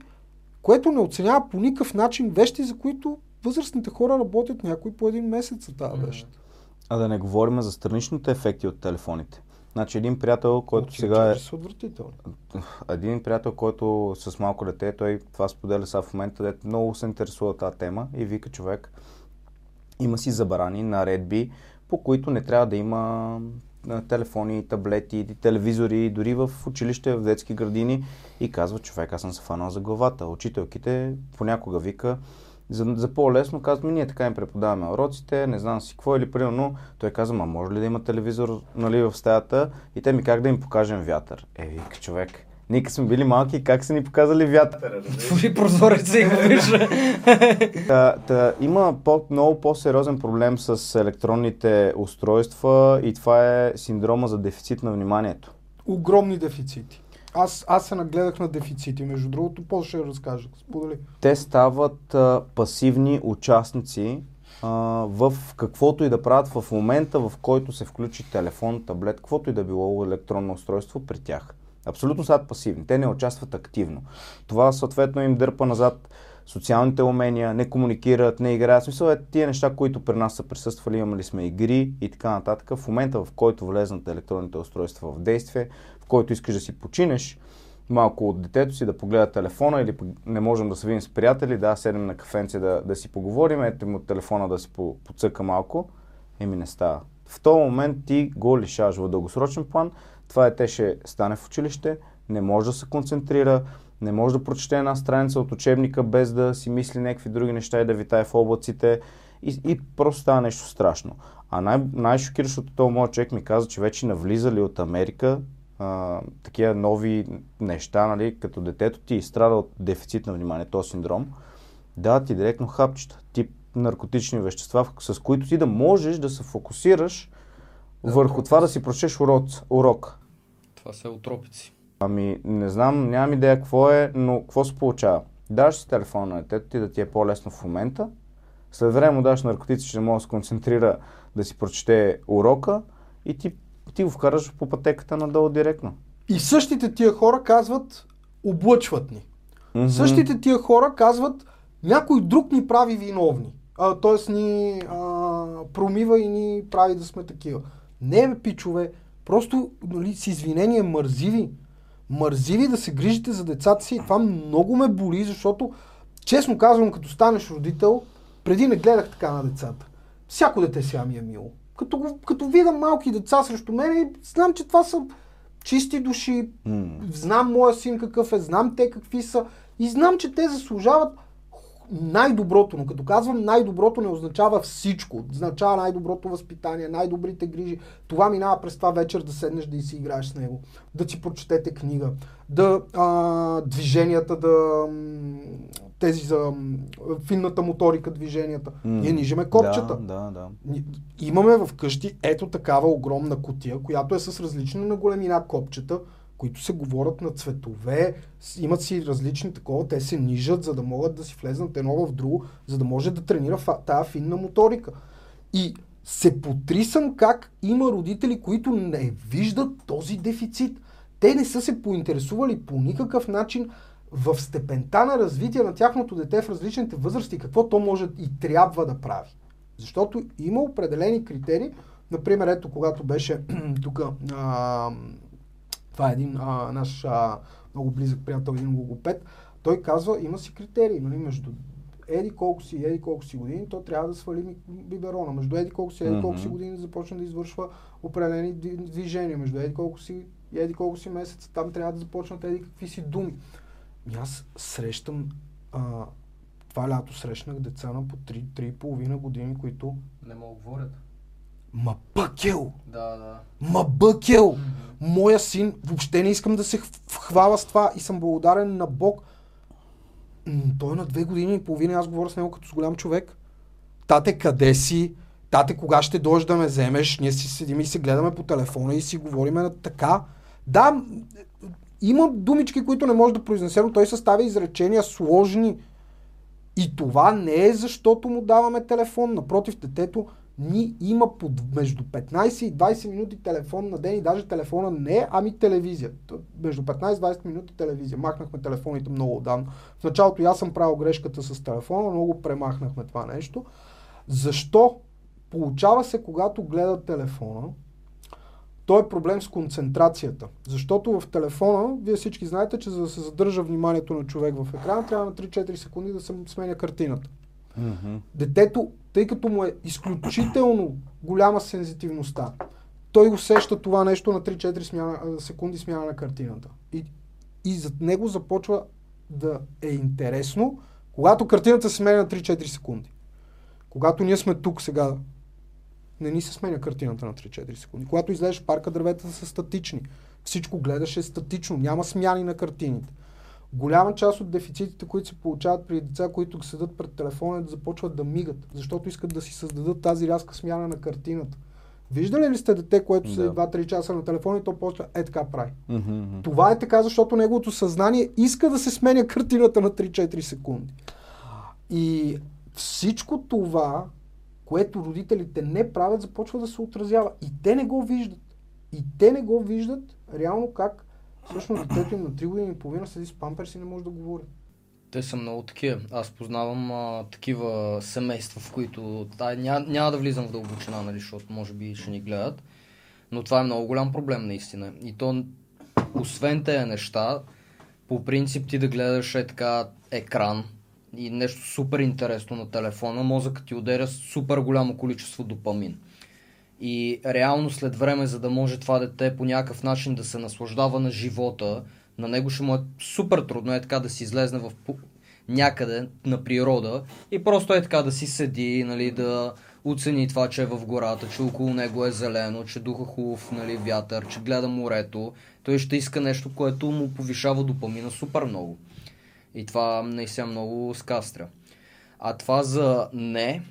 което не оценява по никакъв начин вещи, за които възрастните хора работят някой по един месец за тази вещ. А да не говорим за страничните ефекти от телефоните. Значи един приятел, който Значи, сега е... че са отвратителни. [laughs] Един приятел, който с малко дете, той това споделя сега в момента, дето много се интересува от тази тема и вика човек, има си забрани, наредби, по които не трябва да има телефони, таблети, телевизори, дори в училище, в детски градини и казва човек, аз съм се фанал за главата. Учителките понякога вика, за, за по-лесно казват, ми ние така им преподаваме уроците, не знам си какво или примерно той каза, ма може ли да има телевизор нали, в стаята и те ми как да им покажем вятър. Е, вика човек, ние сме били малки, как са ни показали вятъра? Твори прозореца и го вижда. Та, та, има по, много по-сериозен проблем с електронните устройства и това е синдрома за дефицит на вниманието. Огромни дефицити. Аз, аз се нагледах на дефицити, между другото, после ще разкажа. Сподели. Те стават а, пасивни участници в каквото и да правят в момента, в който се включи телефон, таблет, каквото и да било електронно устройство при тях. Абсолютно стават пасивни. Те не участват активно. Това съответно им дърпа назад социалните умения, не комуникират, не играят. Смисъл е тия неща, които при нас са присъствали, имали сме игри и така нататък. В момента, в който влезнат електронните устройства в действие, който искаш да си починеш малко от детето си, да погледа телефона или не можем да се видим с приятели, да седнем на кафенце да, да си поговорим, ето му телефона да си по- подцъка малко, еми не става. В този момент ти го лишаваш в дългосрочен план, това дете ще стане в училище, не може да се концентрира, не може да прочете една страница от учебника без да си мисли някакви други неща и да витае в облаците и, и просто става нещо страшно. А най- най-шокиращото този моят човек ми каза, че вече навлизали от Америка а, такива нови неща, нали, като детето ти страда от дефицит на внимание, този синдром, дават ти директно хапчета, тип наркотични вещества, с които ти да можеш да се фокусираш върху това да си прочеш урок. урок. Това са утропици. Ами, не знам, нямам идея какво е, но какво се получава? Даваш си телефона на детето ти да ти е по-лесно в момента, след време му даваш наркотици, че не може да се концентрира да си прочете урока и ти, ти го вкараш по пътеката надолу директно. И същите тия хора казват, облъчват ни. Мгм. Същите тия хора казват, някой друг ни прави виновни. А, тоест ни а, промива и ни прави да сме такива. Не, пичове, просто нали, с извинение мързиви. Мързиви да се грижите за децата си и това много ме боли, защото, честно казвам, като станеш родител, преди не гледах така на децата. Всяко дете сега ми е мило. Като, го- като видя малки деца срещу мен, знам, че това са чисти души, М. знам моя син какъв е, знам те какви са и знам, че те заслужават най-доброто, но като казвам най-доброто не означава всичко. Означава най-доброто възпитание, най-добрите грижи. Това минава през това вечер да седнеш да и си играеш с него, да си прочетете книга, да а, движенията, да тези за финната моторика движенията. М. Ние нижиме копчета. Да, да, да. Имаме вкъщи ето такава огромна котия, която е с различни на големина копчета, които се говорят на цветове, имат си различни такова, те се нижат, за да могат да си влезнат едно в друго, за да може да тренира тая финна моторика. И се потрисам как има родители, които не виждат този дефицит. Те не са се поинтересували по никакъв начин в степента на развитие на тяхното дете в различните възрасти, какво то може и трябва да прави. Защото има определени критерии. Например, ето когато беше [clears throat] тук, това е един а, наш а, много близък приятел, един логопед, той казва, има си критерии, нали, между еди колко си, еди колко си години, то трябва да свали биберона. Между еди колко си, еди колко си години започне да извършва определени дви- движения. Между еди колко си еди колко си месеца, там трябва да започнат еди какви си думи. И аз срещам, а, това лято срещнах деца на по 3-3,5 години, които Не мога да говорят. Ма бъкел! Да, да. Ма бъкел! Моя син, въобще не искам да се хвала с това и съм благодарен на Бог. Той е на две години и половина, аз говоря с него като с голям човек. Тате, къде си? Тате, кога ще дойдеш да ме вземеш? Ние си седим и си гледаме по телефона и си говориме на така. Да, има думички, които не може да произнесе, но той съставя изречения сложни. И това не е защото му даваме телефон. Напротив, детето ни има под, между 15 и 20 минути телефон на ден и даже телефона не ами телевизия. Между 15 и 20 минути телевизия. Махнахме телефоните много отдавна. В началото аз съм правил грешката с телефона, много премахнахме това нещо. Защо? Получава се, когато гледа телефона, той е проблем с концентрацията. Защото в телефона, вие всички знаете, че за да се задържа вниманието на човек в екрана, трябва на 3-4 секунди да се сменя картината. Мгм. Детето, тъй като му е изключително голяма сензитивността, той усеща това нещо на 3-4 смяна, секунди смяна на картината. И, и зад него започва да е интересно, когато картината се сменя на 3-4 секунди. Когато ние сме тук сега, не ни се сменя картината на 3-4 секунди. Когато излезеш в парка, дърветата са статични. Всичко гледаш е статично, няма смяни на картините. Голяма част от дефицитите, които се получават при деца, които седат пред телефона, да започват да мигат, защото искат да си създадат тази рязка смяна на картината. Виждали ли сте дете, което Да. 2-3 часа на телефона и то после е така прави? Мгм. Това е така, защото неговото съзнание иска да се сменя картината на 3-4 секунди. И всичко това, което родителите не правят, започва да се отразява. И те не го виждат. И те не го виждат реално как всъщност детето им на 3 години и половина седи с памперс и не може да говори. Те са много такива. Аз познавам а, такива семейства, в които... Тай, ня, няма да влизам в дълбочина, нали, защото може би ще ни гледат. Но това е много голям проблем наистина. И то, освен тези неща, по принцип ти да гледаш е така екран и нещо супер интересно на телефона, мозъкът ти ударя супер голямо количество допамин. И реално след време, за да може това дете по някакъв начин да се наслаждава на живота, на него ще му е супер трудно е така да си излезне в някъде на природа и просто е така да си седи, нали, да оцени това, че е в гората, че около него е зелено, че духа хубав нали, вятър, че гледа морето. Той ще иска нещо, което му повишава допамина супер много. И това наистина много скастря. А това за не,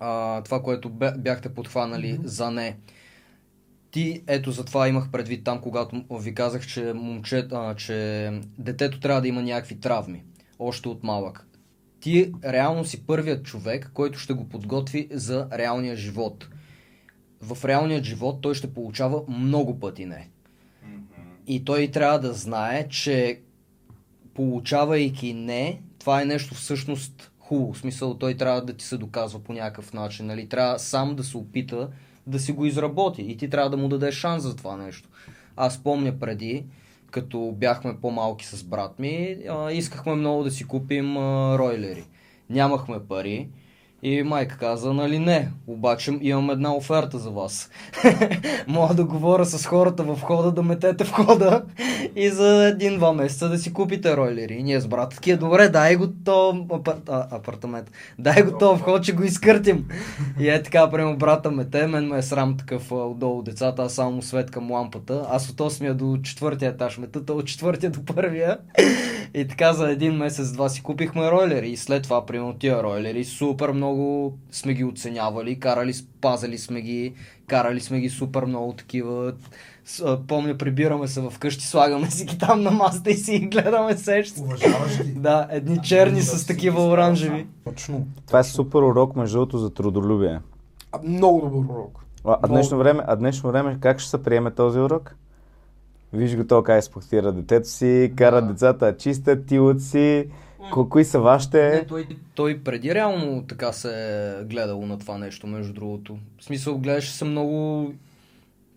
а, това, което бяхте подхванали mm-hmm. за не. Ти, ето затова имах предвид там, когато ви казах, че, момче, а, че детето трябва да има някакви травми, още от малък. Ти реално си първият човек, който ще го подготви за реалния живот. В реалния живот той ще получава много пъти не. И той трябва да знае, че получавайки не, това е нещо всъщност хубаво. В смисъл, той трябва да ти се доказва по някакъв начин. Нали? Трябва сам да се опита да си го изработи. И ти трябва да му дадеш шанс за това нещо. Аз помня преди, като бяхме по-малки с брат ми, а, искахме много да си купим а, ройлери. Нямахме пари. И майка каза, нали не, обаче имам една оферта за вас. [laughs] Мога да говоря с хората в хода, да метете в хода и за един-два месеца да си купите ройлери. И ние с брат такива, добре, дай го то апар... а, апартамент. Дай го то вход, че го изкъртим. И е така, прямо брата мете, мен ме е срам такъв отдолу децата, аз само светкам лампата. Аз от 8 до 4 етаж мета, той от 4 до първия. И така за един месец-два си купихме ройлери и след това, примерно тия ройлери, супер много сме ги оценявали, карали, пазали сме ги, карали сме ги супер много такива. С- а, Помня, прибираме се вкъщи, слагаме си ги там на масата и си ги гледаме сещ. Уважаваш ги. Да, едни черни с такива оранжеви. Точно. Това е супер урок, между другото, за трудолюбие. А, много добър урок. А, а, Много- днешно време, а днешно време как ще се приеме този урок? Виж го то как експлуатира детето си, кара Да. децата чистят, тилът си, ко- кои са вашите... Не, той, той преди реално така се е гледало на това нещо, между другото. В смисъл, гледаше се много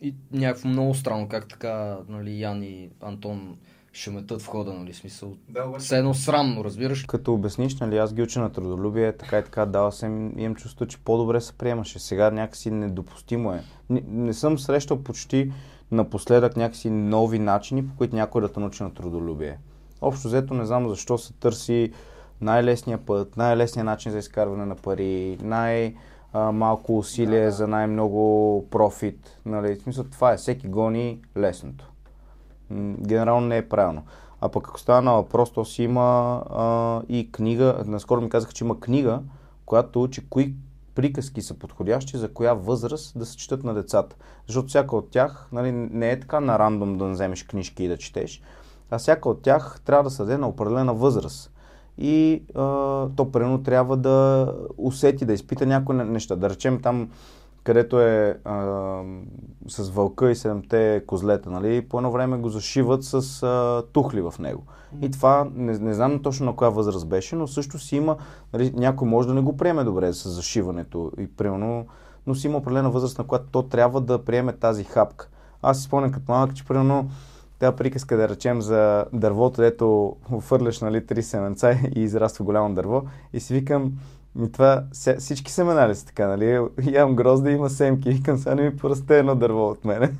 и някакво много странно, как така, нали, Ян и Антон ще метат в хода, нали, смисъл. Да. Все едно срамно, разбираш? Като обясниш, нали, аз ги уча на трудолюбие, така и така, дава съм, имам чувство, че по-добре се приемаше. Сега някакси недопустимо е. Не, не съм срещал почти напоследък някакси нови начини, по които някой да те научи на трудолюбие. Общо взето не знам защо се търси най-лесния път, най-лесния начин за изкарване на пари, най- малко усилие Да, да. за най-много профит. Нали? В смисъл, това е. Всеки гони лесното. Генерално не е правилно. А пък ако става на въпрос, то си има а, и книга. Наскоро ми казаха, че има книга, която учи кои приказки са подходящи за коя възраст да се четат на децата. Защото всяка от тях нали, не е така на рандом да вземеш книжки и да четеш, а всяка от тях трябва да се даде на определена възраст. И а, то примерно трябва да усети, да изпита някои не- неща. Да речем там, където е а, с вълка и седемте козлета, нали, по едно време го зашиват с а, тухли в него. И това, не, не знам точно на коя възраст беше, но също си има, нали, някой може да не го приеме добре с зашиването и примерно, но си има определена възраст, на която то трябва да приеме тази хапка. Аз си спомням като малък, че примерно тази приказка, да речем за дървото, дето фърляш нали, три семенца и израства голямо дърво и си викам, ми това, всички семена ли са така, нали? Ям грозда, има семки, викам, сега не ми порасте едно дърво от мене.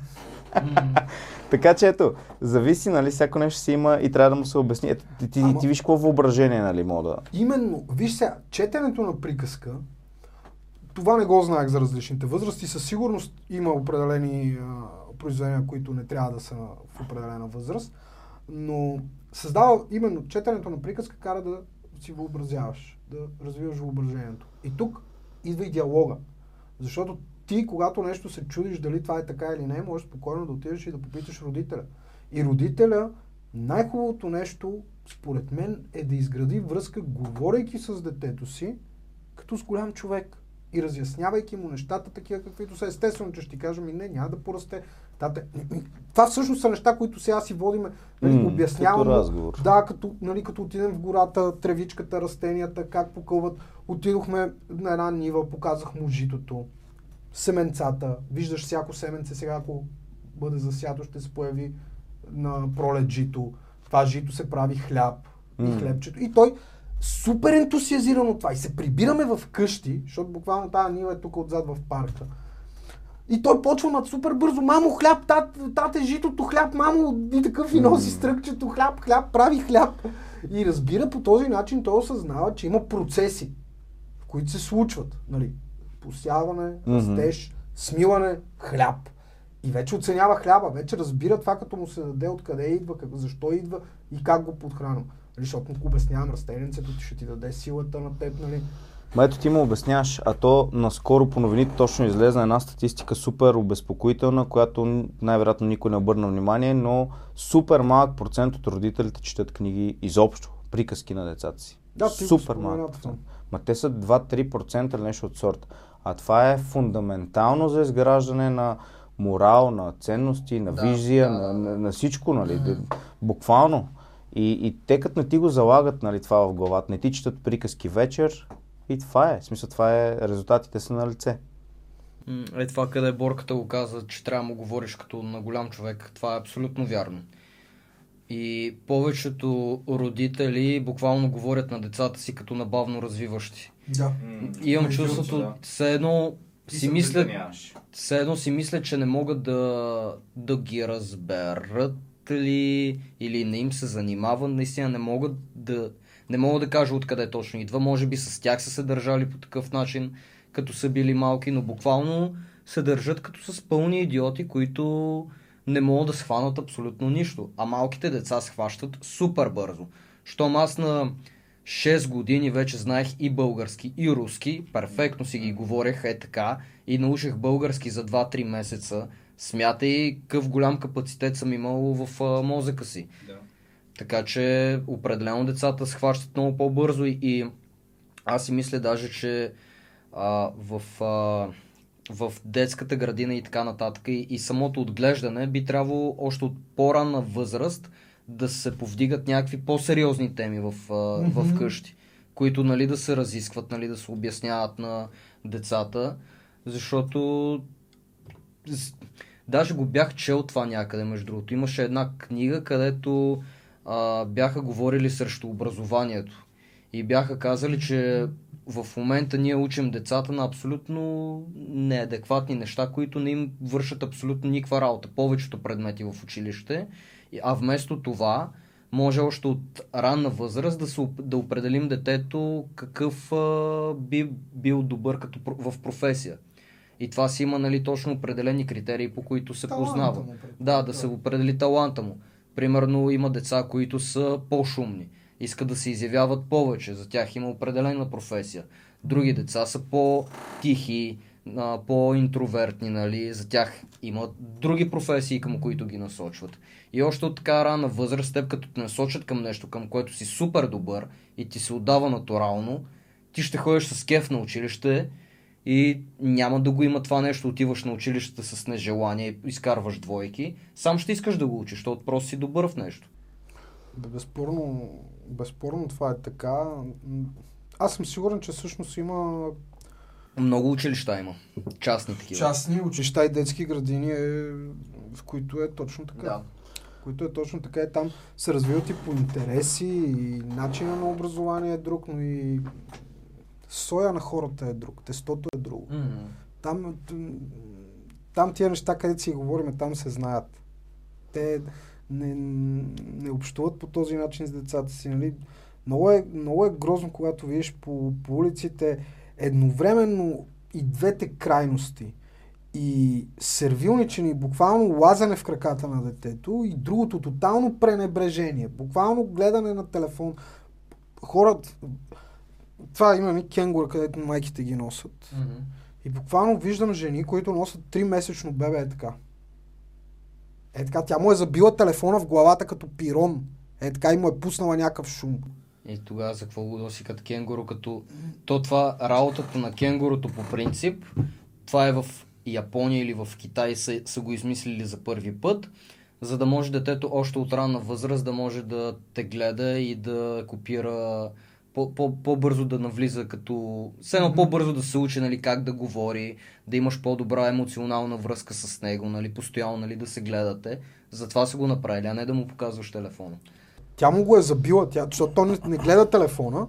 [laughs] така че ето, зависи, нали, всяко нещо си има и трябва да му се обясни. Ето, ти, ти, Ама- ти виж какво въображение, нали, мога да... Именно, виж сега, четенето на приказка, това не го знаех за различните възрасти. Със сигурност има определени а, произведения, които не трябва да са в определена възраст, но създава именно четенето на приказка кара да си въобразяваш, да развиваш въображението. И тук идва и диалога. Защото ти, когато нещо се чудиш дали това е така или не, можеш спокойно да отидеш и да попиташ родителя. И родителя, най-хубавото нещо, според мен, е да изгради връзка, говорейки с детето си, като с голям човек. И разяснявайки му нещата такива, каквито са. Естествено, че ще ти кажа, ми не, няма да порасте. Това всъщност са неща, които сега си водиме. Нали, М, обяснявам. като разговор. Да, като, нали, като отидем в гората, тревичката, растенията, как покълват. Отидохме на една нива, показах му житото, семенцата. Виждаш всяко семенце сега, ако бъде засято, ще се появи на пролет жито. Това жито се прави хляб и М. хлебчето. И той супер ентусиазиран от това. И се прибираме в къщи, защото буквално тази нива е тук отзад в парка. И той почва на супер бързо, мамо, хляб, тат, тате, житото, хляб, мамо, и такъв и носи стръкчето, хляб, хляб, прави хляб. И разбира по този начин, той осъзнава, че има процеси, в които се случват. Нали? Посяване, растеж, смилане, хляб. И вече оценява хляба, вече разбира това, като му се даде откъде идва, как, защо идва и как го подхранва. Нали, защото му обяснявам растенцето, ти ще ти даде силата на теб, нали? Ма ето ти му обясняваш, а то наскоро по новините точно излезна една статистика супер обезпокоителна, която най-вероятно никой не обърна внимание, но супер малък процент от родителите четат книги изобщо, приказки на децата си. Да, супер малък процент. Ма те са 2-3% или нещо от сорта. А това е фундаментално за изграждане на морал, на ценности, на Да, визия, да, на, да. на, на всичко, нали? Де- Буквално. И, и те като не ти го залагат нали, това в главата, не ти четат приказки вечер и това е. В смисъл това е, резултатите са на лице. Е това къде Борката го каза, че трябва да му говориш като на голям човек. Това е абсолютно вярно. И повечето родители буквално говорят на децата си като на бавно развиващи. Да. Имам Между чувството, да. все едно Ти си се мислят, все едно си мислят, че не могат да, да ги разберат ли, или не им се занимава, наистина не могат да, не мога да кажа откъде точно идва, може би с тях са се държали по такъв начин, като са били малки, но буквално се държат като с пълни идиоти, които не могат да схванат абсолютно нищо. А малките деца схващат супер бързо. Щом аз на 6 години вече знаех и български, и руски, перфектно си ги говорех е така и научих български за 2-3 месеца. Смятай какъв голям капацитет съм имал в а, мозъка си. Да. Така че определено децата схващат много по-бързо и, и аз си мисля даже, че а, в, а, в детската градина и така нататък и, и самото отглеждане би трябвало още от по-ранна възраст да се повдигат някакви по-сериозни теми в, а, в къщи, които нали, да се разискват, нали, да се обясняват на децата, защото Даже го бях чел това някъде, между другото. Имаше една книга, където а, бяха говорили срещу образованието. И бяха казали, че в момента ние учим децата на абсолютно неадекватни неща, които не им вършат абсолютно никаква работа. Повечето предмети в училище. А вместо това, може още от ранна възраст да, се, да определим детето какъв а, би бил добър като, в професия. И това си има нали, точно определени критерии, по които се Таланта познава. му. Да, да се определи таланта му. Примерно има деца, които са по-шумни, искат да се изявяват повече, за тях има определена професия. Други деца са по-тихи, по-интровертни, нали? за тях имат други професии, към които ги насочват. И още от така рана възраст, теб като те насочат към нещо, към което си супер добър и ти се отдава натурално, ти ще ходиш с кеф на училище и няма да го има това нещо, отиваш на училището с нежелание и изкарваш двойки. Сам ще искаш да го учиш, защото просто си добър в нещо. Бе, Безспорно, безспорно това е така. Аз съм сигурен, че всъщност има Много училища има. Частни такива. частни училища и детски градини, е, в които е точно така. Да. В които е точно така. И там се развиват и по интереси, и начина на образование е друг, но и соя на хората е друг, тестото е друго. М. Там, там тия неща, където си говорим, там се знаят. Те не, не общуват по този начин с децата си. Нали? Много, е, много е грозно, когато видиш по, по улиците едновременно и двете крайности. И сервилничен и буквално лазане в краката на детето и другото тотално пренебрежение. Буквално гледане на телефон. Хората... Това има ми кенгура, където майките ги носят. Мгм. И буквално виждам жени, които носят 3-месечно бебе е така. Е така, тя му е забила телефона в главата като пирон. Е така и му е пуснала някакъв шум. И тогава за какво го носи като кенгуру, като... То това, работата на кенгурото по принцип, това е в Япония или в Китай са, са го измислили за първи път, за да може детето още от ранна възраст да може да те гледа и да копира по-бързо да навлиза като... Все едно по-бързо да се учи нали, как да говори, да имаш по-добра емоционална връзка с него, нали, постоянно нали, да се гледате. Затова са го направили, а не да му показваш телефона. Тя му го е забила, тя, защото той не, не гледа телефона.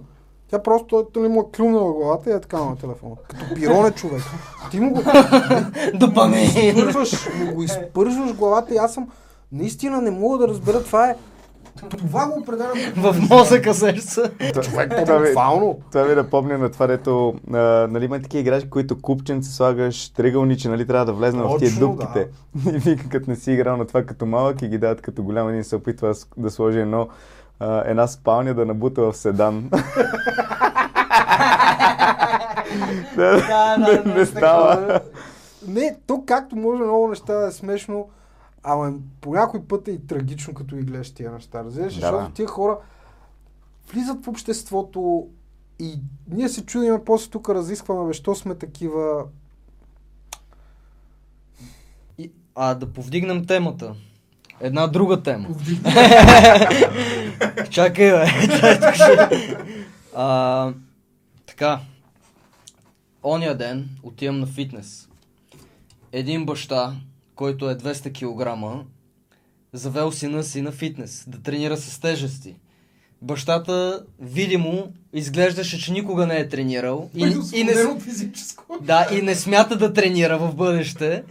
Тя просто той му е клюнала главата и е така на телефона. Като пирон е човек. Ти му го [laughs] Допамин! изпържваш, му го изпържваш главата и аз съм наистина не мога да разбера това е. Това го определя В мозъка сеща. човек буквално. Това ми напомня на това, дето нали, има такива играчки, които купченце слагаш триъгълниче, нали, трябва да влезна в тия дупките. [laughs] И вика, като не си играл на това като малък и ги дават като голям, един се опитва да сложи едно, една спалня да набута в седан. [laughs] да, [laughs] не, не става. Не, то както може много неща да е смешно, ама по някой път е и трагично, като ги гледаш тия неща. Разбираш, Да, защото да. тия хора влизат в обществото и ние се чудиме, после тук разискваме, бе, що сме такива... И- А да повдигнем темата. Една друга тема. [laughs] Чакай, бе. [laughs] А, така. Оня ден отивам на фитнес. Един баща, който е 200 кг, завел сина си на фитнес, да тренира с тежести. Бащата, видимо, изглеждаше, че никога не е тренирал. И, и не, физическо. да, и не смята да тренира в бъдеще.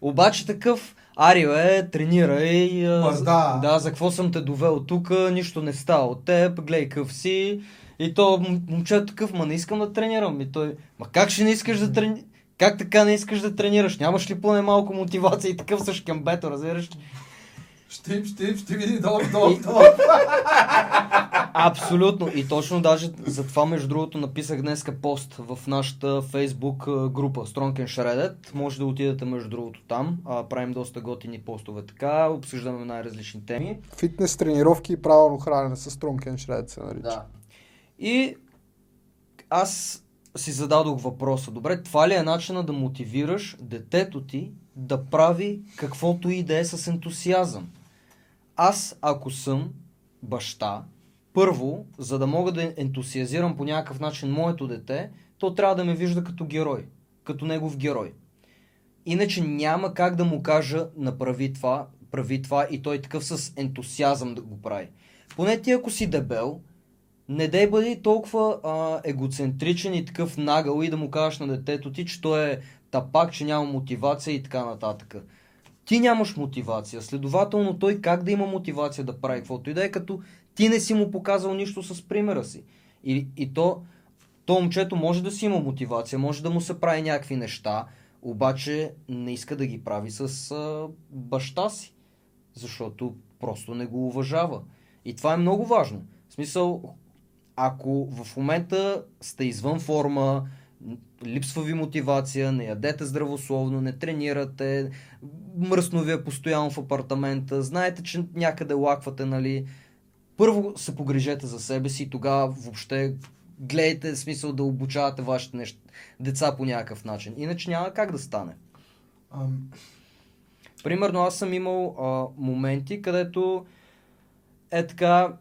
Обаче такъв, Ари, бе, тренира и... а, Ма за- да. да, за какво съм те довел тук, нищо не става от теб, гледай къв си. И то момчето такъв, ма не искам да тренирам. И той, ма как ще не искаш да тренираш? Как така не искаш да тренираш? Нямаш ли поне малко мотивация и такъв с шкембето, разбираш? Ще, ще, ще види долу, долу, И- Абсолютно. И точно даже за това, между другото, написах днеска пост в нашата фейсбук група Strong and Shredded. Може да отидете между другото там. А, правим доста готини постове така, обсъждаме най-различни теми. Фитнес тренировки и правилно хранене с Strong and Shred се нарича. Да. И аз си зададох въпроса. Добре, това ли е начина да мотивираш детето ти да прави каквото и да е с ентусиазъм? Аз, ако съм баща, първо, за да мога да ентусиазирам по някакъв начин моето дете, то трябва да ме вижда като герой, като негов герой. Иначе няма как да му кажа направи това, прави това и той такъв с ентусиазъм да го прави. Поне ти ако си дебел, не дай бъди толкова а, егоцентричен и такъв нагъл и да му кажеш на детето ти, че той е тапак, че няма мотивация и така нататък. Ти нямаш мотивация, следователно той как да има мотивация да прави каквото и да е, като ти не си му показал нищо с примера си. И, и то, то момчето може да си има мотивация, може да му се прави някакви неща, обаче не иска да ги прави с а, баща си, защото просто не го уважава. И това е много важно. В смисъл, ако в момента сте извън форма, липсва ви мотивация, не ядете здравословно, не тренирате, мръсно ви е постоянно в апартамента, знаете, че някъде лаквате, нали, първо се погрижете за себе си и тогава въобще гледайте смисъл да обучавате вашите нещ... деца по някакъв начин. Иначе няма как да стане. Ам, Примерно аз съм имал а, моменти, където е така,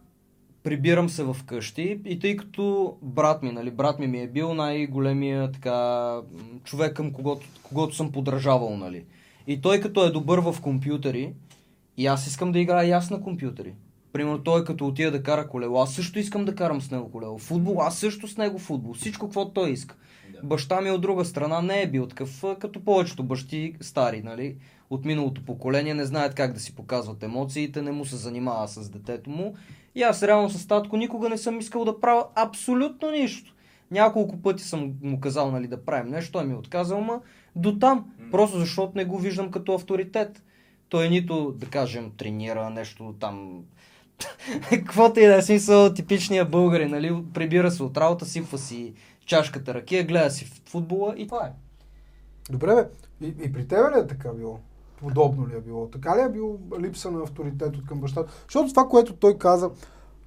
прибирам се в къщи и тъй като брат ми, нали, брат ми ми е бил най-големия така човек към когото, когото съм подражавал, нали. И той като е добър в компютъри, и аз искам да играя и аз на компютъри. Примерно той като отида да кара колело, аз също искам да карам с него колело. Футбол, аз също с него футбол. Всичко, какво той иска. Баща ми от друга страна не е бил такъв, като повечето бащи стари, нали? От миналото поколение не знаят как да си показват емоциите, не му се занимава с детето му. И аз реално с татко никога не съм искал да правя абсолютно нищо. Няколко пъти съм му казал нали, да правим нещо, той ми е отказал, ма до там. Просто защото не го виждам като авторитет. Той нито, да кажем, тренира нещо там. [laughs] Каквото и да е смисъл, типичния българи, нали? Прибира се от работа, сипва си чашката ракия, гледа си футбола и това е. Добре, бе. И, и при тебе ли е така било? Подобно ли е било? Така ли е било липса на авторитет от към бащата? Защото това, което той каза,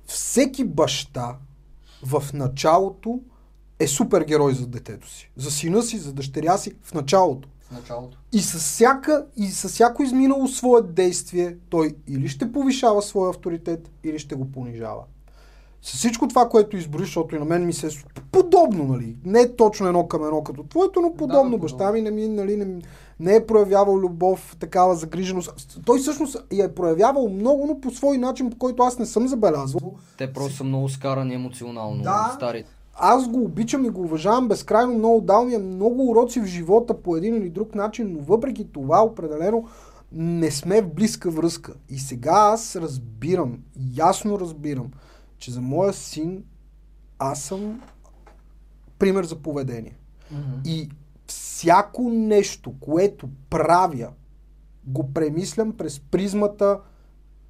всеки баща в началото е супергерой за детето си. За сина си, за дъщеря си в началото. В началото. И с, всяка, и с всяко изминало свое действие, той или ще повишава своя авторитет, или ще го понижава. С всичко това, което изброиш, защото и на мен ми се е подобно, нали? Не е точно едно към едно като твоето, но подобно. подобно. Баща ми не, ми, нали, не, не е проявявал любов, такава загриженост. Той всъщност я е проявявал много, но по свой начин, по който аз не съм забелязвал. Те просто са много скарани емоционално, Да. старите. Аз го обичам и го уважавам безкрайно много, дал ми е много уроци в живота по един или друг начин, но въпреки това определено не сме в близка връзка. И сега аз разбирам, ясно разбирам, че за моя син аз съм пример за поведение. И всяко нещо, което правя, го премислям през призмата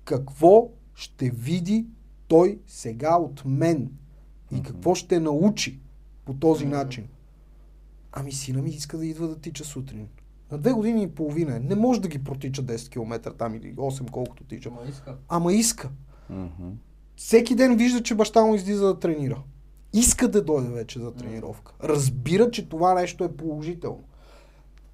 какво ще види той сега от мен и какво ще научи по този начин. Ами сина ми иска да идва да тича сутрин. На две години и половина е. Не може да ги протича 10 км там или 8 колкото тича. Ама иска. Ама иска. Мгм. Всеки ден вижда, че баща му излиза да тренира. Иска да дойде вече за тренировка. Разбира, че това нещо е положително.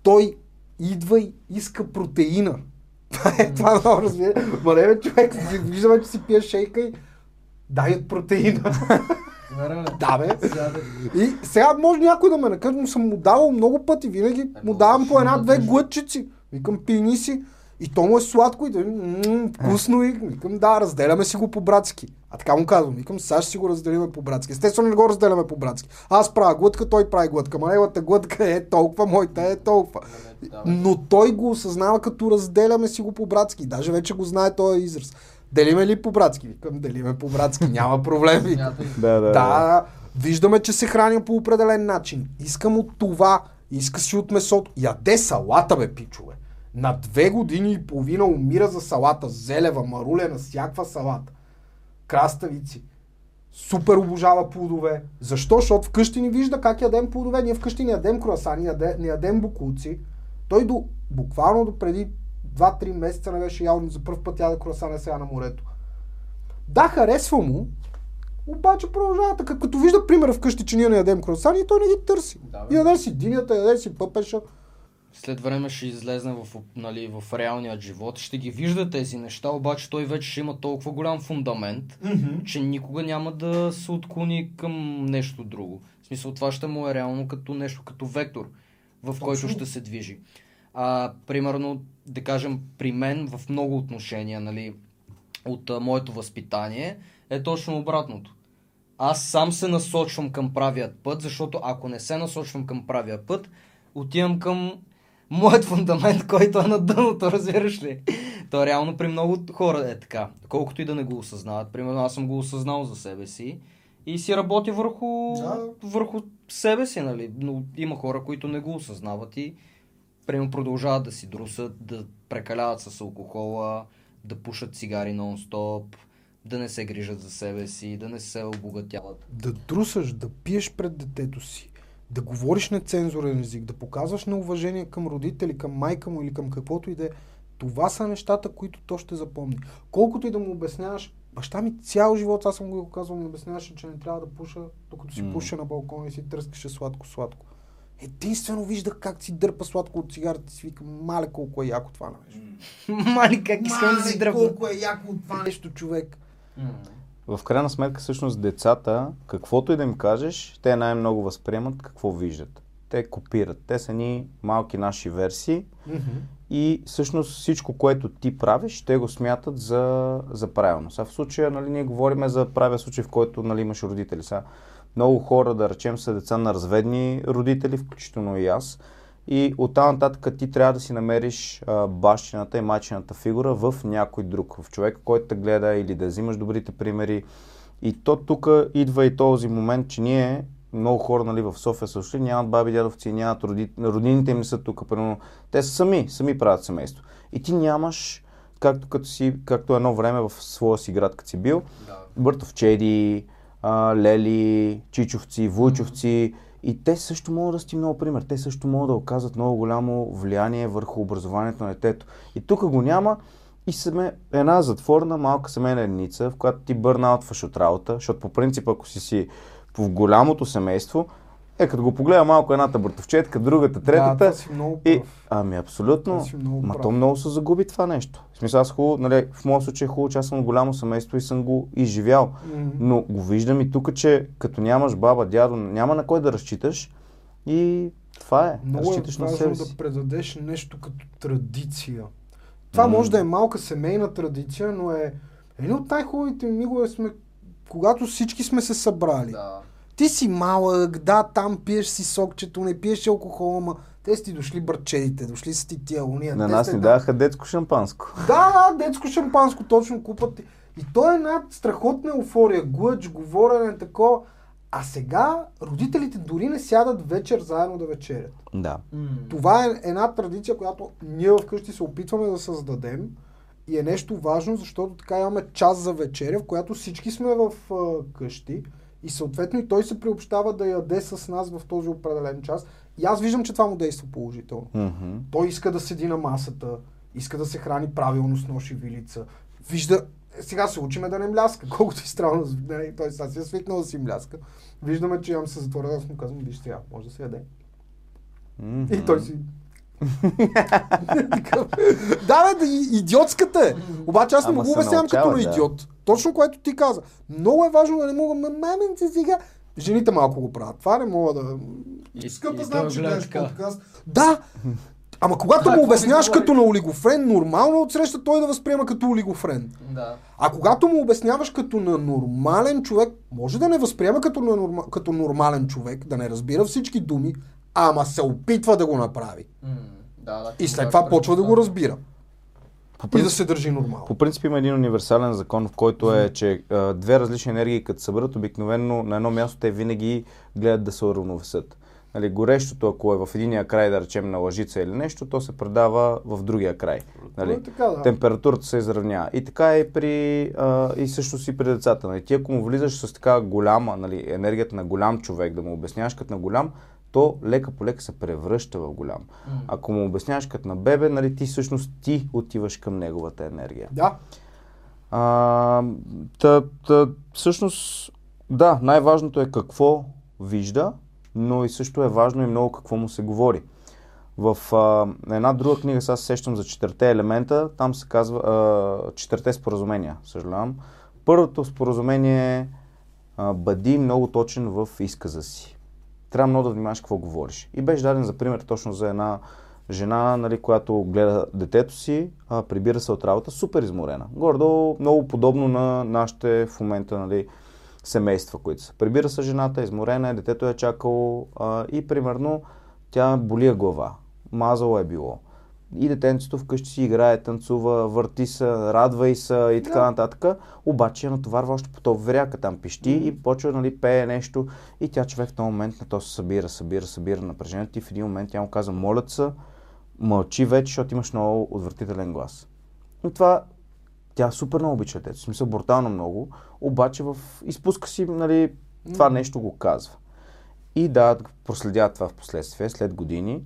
Той идва и иска протеина. [laughs] Това е това много разбира. Ма не бе, човек, виждаме, че си пие шейка и дай от протеина. да, бе. И сега може някой да ме накаже, но съм му давал много пъти. Винаги му много давам по една-две глътчици. Викам, пини си. И то му е сладко и да, м, вкусно и викам, да, разделяме си го по-братски. А така му казвам, викам, сега ще си го разделиме по-братски. Естествено не го разделяме по-братски. Аз правя глътка, той прави глътка. Ма неговата глътка е толкова, моята е толкова. Но той го осъзнава като разделяме си го по-братски. Даже вече го знае този израз. Делиме ли по-братски? Викам, делиме по-братски, няма проблем. [laughs] Викам. Да, да, Да, виждаме, че се храня по определен начин. Искам от това, иска си от месото. Яде салата, бе, пичове. На две години и половина умира за салата. Зелева, марулена, всякаква салата. Краставици. Супер обожава плодове. Защо? Защото вкъщи ни вижда как ядем плодове. Ние вкъщи не ядем круасани, не ядем, не ядем букулци. Той до, буквално до преди 2-3 месеца не беше ял за първ път яде круасана сега на морето. Да, харесва му, обаче продължава така. Като вижда примера вкъщи, че ние не ядем круасани, той не ги търси. Да, бе. яде си динята, яде си пъпеша. След време ще излезне в, нали, в реалния живот, ще ги вижда тези неща, обаче той вече ще има толкова голям фундамент, mm-hmm. че никога няма да се отклони към нещо друго. В смисъл, това ще му е реално като нещо, като вектор, в който ще се движи. А, примерно, да кажем, при мен в много отношения, нали, от а, моето възпитание, е точно обратното. Аз сам се насочвам към правият път, защото ако не се насочвам към правия път, отивам към моят фундамент, който е на дъното, разбираш ли? То реално при много хора е така. Колкото и да не го осъзнават. Примерно аз съм го осъзнал за себе си и си работя върху, Да. върху себе си, нали? Но има хора, които не го осъзнават и примерно продължават да си друсат, да прекаляват с алкохола, да пушат цигари нон-стоп, да не се грижат за себе си, да не се обогатяват. Да друсаш, да пиеш пред детето си, да говориш нецензурен език, да показваш неуважение към родители, към майка му или към каквото и да е. Това са нещата, които то ще запомни. Колкото и да му обясняваш, баща ми цял живот, аз съм го казвал, ми обясняваше, че не трябва да пуша, докато си М. пуша на балкона и си тръскаше сладко-сладко. Единствено виждах как си дърпа сладко от цигарата и си викам, мале колко е яко това нещо. [laughs] Мали, как искам да си дръпна. колко е яко от това нещо, човек. В крайна сметка, всъщност, децата, каквото и да им кажеш, те най-много възприемат какво виждат. Те копират. Те са ни малки наши версии и всъщност всичко, което ти правиш, те го смятат за, за правилно. Сега в случая, нали, ние говорим за правия случай, в който нали, имаш родители. Сега, много хора, да речем, са деца на разведни родители, включително и аз. И оттам нататък ти трябва да си намериш а, бащината и майчината фигура в някой друг, в човека, който те гледа или да взимаш добрите примери. И то тук идва и този момент, че ние, много хора нали, в София са ушли, нямат баби, дядовци, нямат роди... роднините им не са тук, примерно. Те са сами, сами правят семейство. И ти нямаш, както, като си, както едно време в своя си град, като си бил, Да. Бъртовчеди, а, Лели, Чичовци, Вуйчовци И те също могат да сти много пример. Те също могат да оказват много голямо влияние върху образованието на детето. И тук го няма и сме една затворена малка семейна единица, в която ти бърнаутваш от работа, защото по принцип, ако си си в голямото семейство, е, като го погледа малко едната братовчетка, другата, Да, третата. това си много и, прав. ами абсолютно. Си много Ма прав. то много се загуби това нещо. В смисъл, аз хубаво, нали, в моят случай е хубаво, че аз съм голямо семейство и съм го изживял. М. Но го виждам и тук, че като нямаш баба, дядо, няма на кой да разчиташ и това е. Много е разчиташ на важно да предадеш нещо като традиция. Това М. може да е малка семейна традиция, но е едно от най-хубавите мигове сме, когато всички сме се събрали. Да. Ти си малък, да, там пиеш си сокчето, не пиеш алкохол, ама те си ти дошли бърчедите, дошли са ти тия уния. На те нас ни да- даваха детско шампанско. Да, да, детско шампанско, точно купат. ти. И то е една страхотна еуфория, глъч, говорене, такова. А сега родителите дори не сядат вечер заедно да вечерят. Да. Това е една традиция, която ние вкъщи се опитваме да създадем и е нещо важно, защото така имаме час за вечеря, в която всички сме в а, къщи и съответно и той се приобщава да яде с нас в този определен час. И аз виждам, че това му действа положително. Мгм. Той иска да седи на масата, иска да се храни правилно с нож и вилица. Вижда, е, сега се учиме да не мляска, [laughs] колкото и странно да той сега си е свикнал да си мляска. Виждаме, че имам се затворя, аз му казвам, виж сега, може да се яде. Мгм. И той си... [laughs] Да, бе, идиотската е. Обаче аз не Ама му го обяснявам като да. идиот. Точно което ти каза. Много е важно да не мога, ма маменце сега. Жените малко го правят. Това не мога да... И- Скъпа, и знам, че гледа гледаш подкаст. Да! Ама когато Да, му обясняваш като на олигофрен, нормално е отсреща той да възприема като олигофрен. Да. А когато му обясняваш като на нормален човек, може да не възприема като, на норма, като нормален човек, да не разбира всички думи, ама се опитва да го направи. М, Да, да. И след това почва да го разбира. И да се държи нормално. По принцип има един универсален закон, в който е, че а, две различни енергии, като съберат, обикновено на едно място те винаги гледат да се уравновесят. Нали, горещото, ако е в единия край, да речем на лъжица или нещо, то се предава в другия край. Нали? е така, да. Температурата се изравнява. И така е при, а, и също си при децата. Нали? Ти ако му влизаш с така голяма, нали, енергията на голям човек, да му обясняваш като на голям, то лека по лека се превръща в голям. Ако му обясняваш като на бебе, нали, ти всъщност ти отиваш към неговата енергия. Да. А, та, та, всъщност, да, най-важното е какво вижда, но и също е важно и много какво му се говори. В а, една друга книга, сега се сещам за четирите елемента, там се казва а, споразумения, съжалявам. Първото споразумение е а, бъди много точен в изказа си. Трябва много да внимаваш какво говориш. И беше даден за пример точно за една жена, нали, която гледа детето си, а, прибира се от работа, супер изморена. Гордо много подобно на нашите в момента нали, семейства, които са. Прибира се жената, изморена е, детето е чакало а, и примерно тя болия глава. Мазало е било. И детенцето вкъщи си играе, танцува, върти се, радва и се и така нататък. Обаче я натоварва още по този веряка, там пищи и почва нали, пее нещо. И тя човек в този момент на то се събира, събира, събира напрежението и в един момент тя му казва, моля се, мълчи вече, защото имаш много отвратителен глас. И това тя супер много обича детето, в смисъл брутално много, обаче в... изпуска си, нали, това нещо го казва. И да, проследяват това в последствие, след години.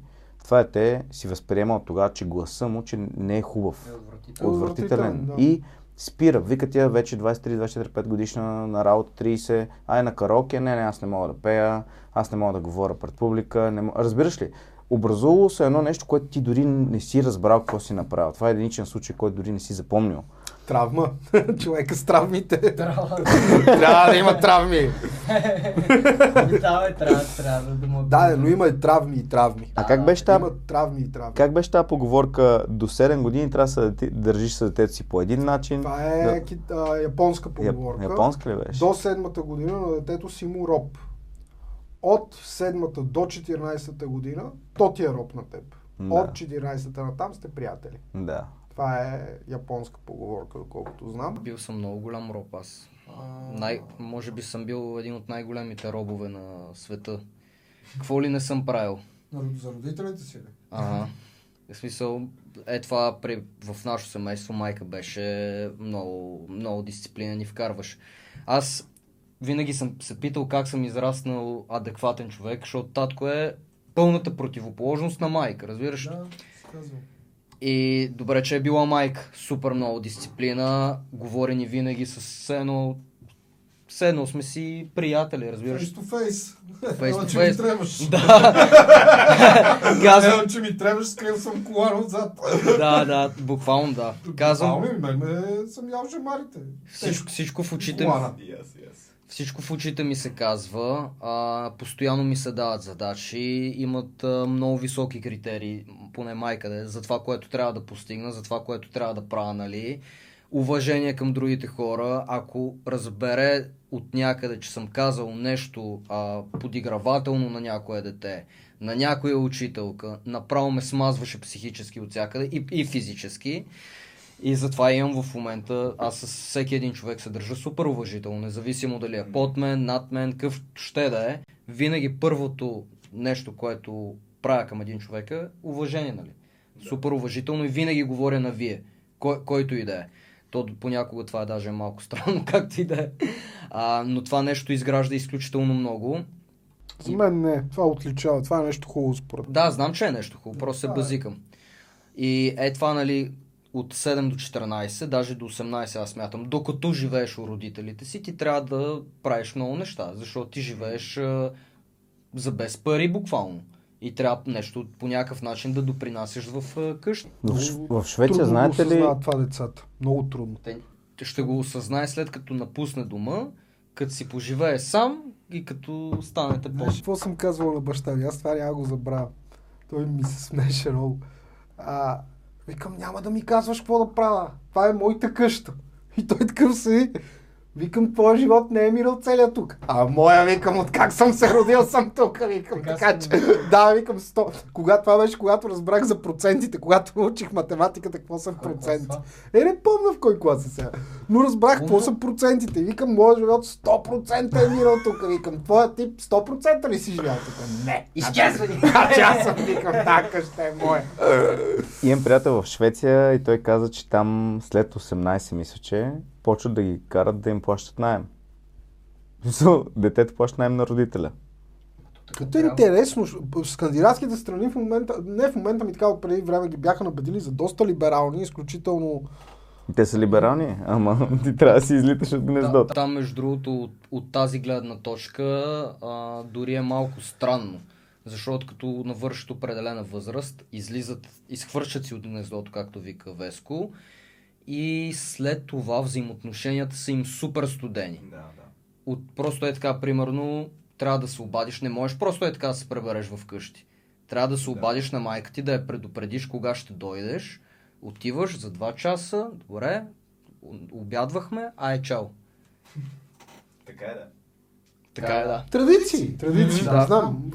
Това е те си възприема от тогава, че гласа му, че не е хубав. Е отвратителен. Отвратителен. Отвратителен, да. И спира. Вика тя вече 23, 24, 5 годишна на работа, 30. Ай на караоке, не, не, аз не мога да пея, аз не мога да говоря пред публика. Не мога... Разбираш ли? Образувало се едно нещо, което ти дори не си разбрал какво си направил. Това е единичен случай, който дори не си запомнил. Травма. [laughs] Човека с травмите. Трябва Трябва да има травми. да, бе, трябва, трябва да му... Да, но има и травми и травми. А как беше тази Има травми и травми. Как беше тази поговорка? До 7 години трябва да дете- държиш с детето си по един начин. Това е Да. кит, а, японска Яп- поговорка. Японска ли беше? До седмата година на детето си му роб. От седмата до 14-та година, то ти е роб на теб. Да. От 14-та натам сте приятели. Да. Това е японска поговорка, доколкото знам. Бил съм много голям роб аз. Най, може би съм бил един от най-големите робове на света. Какво ли не съм правил? За родителите си ли? Ага. В смисъл, е това при, в нашето семейство майка беше много, много дисциплина ни вкарваш. Аз винаги съм се питал как съм израснал адекватен човек, защото татко е пълната противоположност на майка, разбираш? Да, казвам. И добре, че е била майка. Супер много дисциплина. Говори ни винаги с едно... Все едно сме си приятели, разбираш? Face to face. Face to че ми face. трябваш. Да. [laughs] Казвам, че ми трябваш, скрил съм колана отзад. да, да, буквално да. Казвам, Буквално, мен ме съм ял жемарите. всичко, всичко в очите ми, Колана. Всичко в очите ми се казва, а, постоянно ми се дават задачи, имат а, много високи критерии, поне майка да е, за това, което трябва да постигна, за това, което трябва да правя, нали. Уважение към другите хора, ако разбере от някъде, че съм казал нещо а, подигравателно на някое дете, на някоя учителка, направо ме смазваше психически от всякъде и, и физически. И затова имам в момента, аз с всеки един човек се държа супер уважително, независимо дали е под мен, над мен, къв ще да е. Винаги първото нещо, което правя към един човек е уважение, нали? Супер уважително и винаги говоря на вие, кой, който и да е. То понякога това е даже малко странно, [laughs] както и да е. А, но това нещо изгражда изключително много. За мен не. Това отличава. Това е нещо хубаво според. Да, знам, че е нещо хубаво, просто се базикам. И е това, нали, от 7 до 14, даже до 18 аз смятам, докато живееш у родителите си, ти трябва да правиш много неща, защото ти живееш а, за без пари буквално. И трябва нещо по някакъв начин да допринасяш в а, къща. В, в Швеция, Трудно знаете ли, това децата. Много трудно. Те ще го осъзнае след като напусне дома, като си поживее сам и като станете по какво съм казвал на баща ми? Аз това няма го забравя. Той ми се смеше много. А, викам, няма да ми казваш какво да правя. Това е моята къща. И той такъв си. Викам, твоя живот не е мирал целия тук. А моя, викам, от как съм се родил съм тук, викам. Така Така, си че, да, викам, сто. Когато това беше, когато разбрах за процентите, когато учих математиката, какво са проценти. Е, не помня в кой клас е сега. Но разбрах какво са процентите. И викам, моят живот 100% е минал тук. Викам, твоя тип 100% ли си живял тук? Не. Изчезвай! Значи аз съм викам, да, къща е моя. имам приятел в Швеция и той каза, че там след 18 мисля, че почват да ги карат да им плащат найем. Детето плаща найем на родителя. Като е интересно, скандинавските страни в момента, не в момента ми така от преди време ги бяха набедили за доста либерални, изключително Те са либерални, ама ти трябва да си излиташ от Да, гнездото. там, между другото, от, от тази гледна точка, а, дори е малко странно. Защото като навършат определена възраст, излизат, изхвърчат си от гнездото, както вика Веско, и след това взаимоотношенията са им супер студени. Да, да. От просто е така, примерно, трябва да се обадиш, не можеш просто е така да се пребереш вкъщи. Трябва да се обадиш на майка ти, да я предупредиш кога ще дойдеш, отиваш за 2 часа, добре, обядвахме, ай чао. Така е, да. Така е, да. традиции. Традиции, Да. да. знам.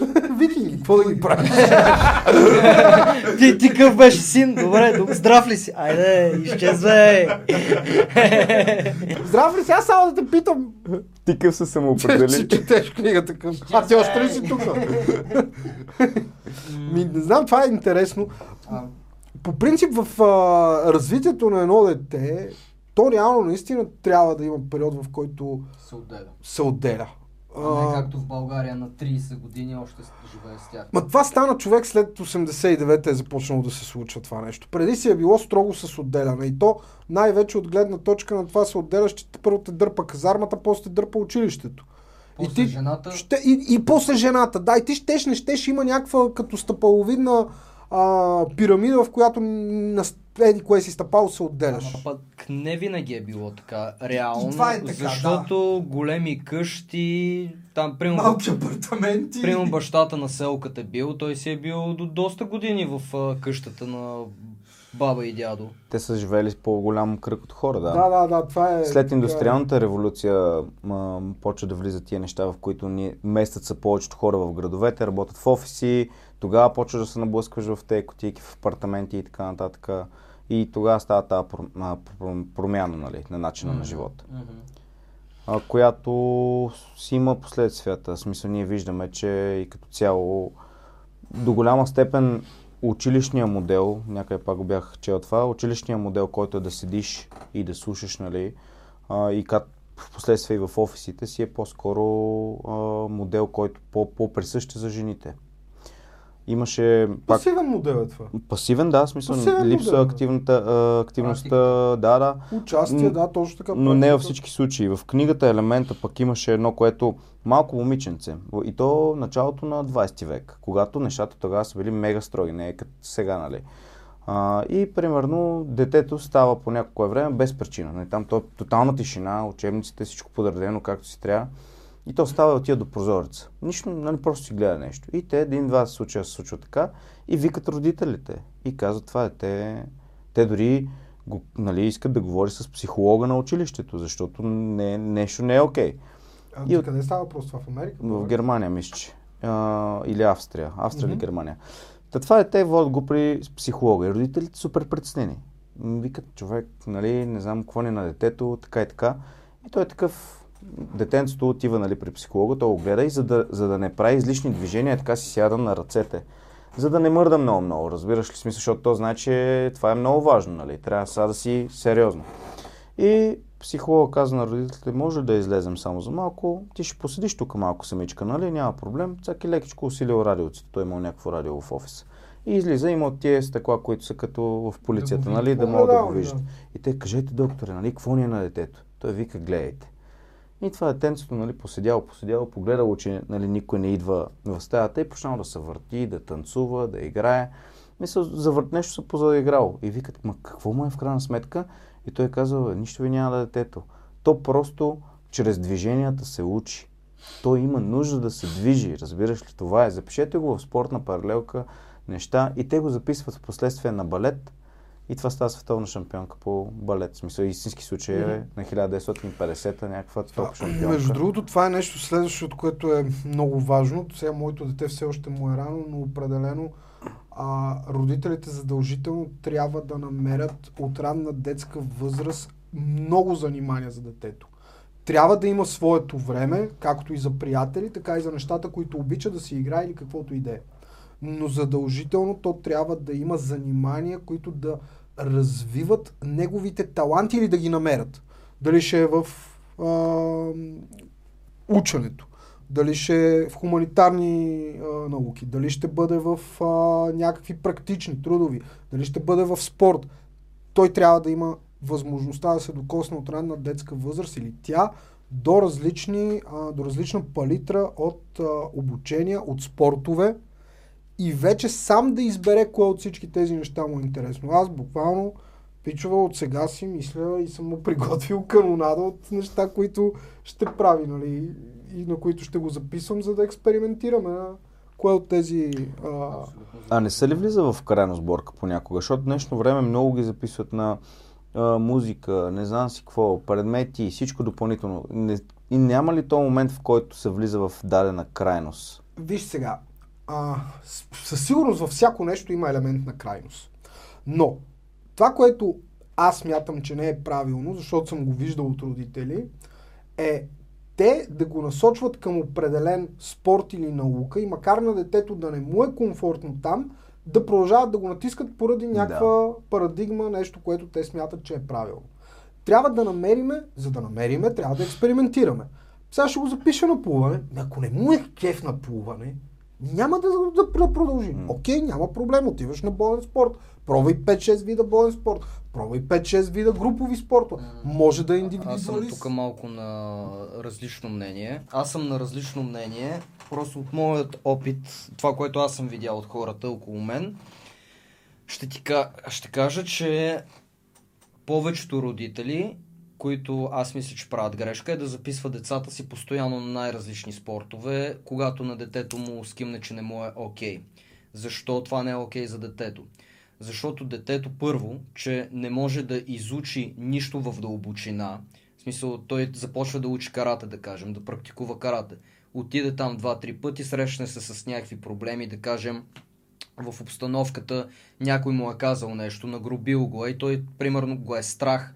[laughs] Вики, какво да ги правиш? [laughs] ти, ти къв беше син? Добре, доб- здрав ли си? Айде, изчезвай! [laughs] Здрав ли си? Аз само да те питам. Ти къв се самоопредели. че четеш книгата към. А ти още ли си тук? Ми, не знам, това е интересно. По принцип в а, развитието на едно дете, то реално наистина трябва да има период, в който Се отделя. се отделя. А не както в България на 30 години още живее с тях. Ма това стана човек след 89-та е започнало да се случва това нещо. Преди си е било строго с отделяне. И то най-вече от гледна точка на това се отделяш, че първо те дърпа казармата, после те дърпа училището. После и ти жената... Ще, и, и после жената. Да, и ти щеш, не щеш, има някаква като стъпаловидна а, пирамида, в която на еди кое си стъпало се отделяш. Ама пък не винаги е било така. Реално. И това е така, защото големи къщи, там примерно, Малки апартаменти. примерно бащата на селката е бил, той си е бил до доста години в а, къщата на баба и дядо. Те са живели с по-голям кръг от хора, да. Да, да, да, това е... След индустриалната революция почва да влизат тия неща, в които ни местят са повечето хора в градовете, работят в офиси, тогава почваш да се наблъскваш в тези котийки, в апартаменти и така нататък. И тогава става тази промяна нали, на начина на живота, а, която си има последствията. В смисъл ние виждаме, че и като цяло до голяма степен училищния модел, някъде пак го бях чел това, училищния модел, който е да седиш и да слушаш, нали, а, и как в последствие и в офисите си е по-скоро а, модел, който по- по-присъщ за жените. Имаше пак Пасивен модел е това. пасивен, да, смисъл Пасивен липсва модел. активната, а, активността, да, да, Участие, да, точно така. но не във всички случаи. В книгата Елемента пък имаше едно, което малко момиченце. И то началото на 20 век, когато нещата тогава са били мега строги, не е като сега, нали. А, и примерно детето става по някое време без причина. Нали, там то е тотална тишина, учебниците, всичко подредено както си трябва. И то става и отива до прозореца. Нищо, нали, просто си гледа нещо. И те един-два случая се случва така и викат родителите. И казват това дете. Те дори го, нали, искат да говори с психолога на училището, защото не, нещо не е окей. А, И къде става въпрос това? В Америка? В Германия, мисля, че. А, или Австрия. Австрия или Мгм. Германия. Та това дете водят го при психолога. И родителите супер притеснени. Викат, човек, нали, не знам какво ни е на детето, така и така. И той е такъв, детенцето отива нали, при психолога, той го гледа и за да, за да не прави излишни движения, така си сяда на ръцете. За да не мърда много-много, разбираш ли смисъл, защото то знае, че това е много важно, нали? Трябва сега да си сериозно. И психолога каза на родителите, може да излезем само за малко, ти ще поседиш тук малко самичка, нали? Няма проблем. Цаки лекичко усилил радиото, той имал някакво радио в офиса. И излиза, има от тия стъкла, които са като в полицията, нали? Да могат да го виждат. да. И те, кажете, докторе, нали, какво ни е на детето? Той вика, гледайте. И това детенцето, нали, поседяло, поседяло, погледало, че нали, никой не идва в стаята и почнало да се върти, да танцува, да играе. Мисля, за нещо се позаиграло. И викат, ма какво му е в крайна сметка? И той «Бе, нищо ви няма да е детето. То просто чрез движенията се учи. Той има нужда да се движи, разбираш ли? Това е. Запишете го в спортна паралелка, неща и те го записват в последствие на балет и това става световна шампионка по балет. В смисъл, истински случай е на 1950-та някаква топ шампионка. Между другото, това е нещо следващото, което е много важно. Сега моето дете все още му е рано, но определено а, родителите задължително трябва да намерят от ранна детска възраст много занимания за детето. Трябва да има своето време, както и за приятели, така и за нещата, които обича да си играе или каквото и да е. Но задължително то трябва да има занимания, които да развиват неговите таланти или да ги намерят. Дали ще е в а, ученето, дали ще е в хуманитарни а, науки, дали ще бъде в а, някакви практични, трудови, дали ще бъде в спорт. Той трябва да има възможността да се докосне от ранна детска възраст или тя до, различни, а, до различна палитра от а, обучения, от спортове и вече сам да избере кое от всички тези неща му е интересно. Аз буквално пичова от сега си мисля и съм му [laughs] приготвил канонада от неща, които ще прави, нали, и на които ще го записвам, за да експериментираме на кое от тези... А... А не се ли влиза в крайна сборка понякога? Защото днешно време много ги записват на а, музика, не знам си какво, предмети и всичко допълнително. Не, и няма ли то момент, в който се влиза в дадена крайност? Виж сега, а, със сигурност във всяко нещо има елемент на крайност. Но, това, което аз мятам, че не е правилно, защото съм го виждал от родители, е те да го насочват към определен спорт или наука и макар на детето да не му е комфортно там, да продължават да го натискат поради някаква парадигма, нещо, което те смятат, че е правилно. Трябва да намериме, за да намериме, трябва да експериментираме. Сега ще го запиша на плуване. Ако не му е кеф на плуване, няма да, да, да продължи. Окей, няма проблем, отиваш на болен спорт. Пробвай 5-6 вида болен спорт. Пробвай 5-6 вида групови спорта. Може да е Аз съм индивидуалист. тук малко на различно мнение. Аз съм на различно мнение. Просто от моят опит, това, което аз съм видял от хората около мен, ще ти ка- ще кажа, че повечето родители, които аз мисля, че правят грешка, е да записват децата си постоянно на най-различни спортове, когато на детето му скимне, че не му е окей. Защо това не е окей за детето? Защото детето първо, че не може да изучи нищо в дълбочина. В смисъл, той започва да учи карате, да кажем, да практикува карате. Отиде там два-три пъти, срещне се с някакви проблеми, да кажем, в обстановката някой му е казал нещо, нагрубил го е и той, примерно, го е страх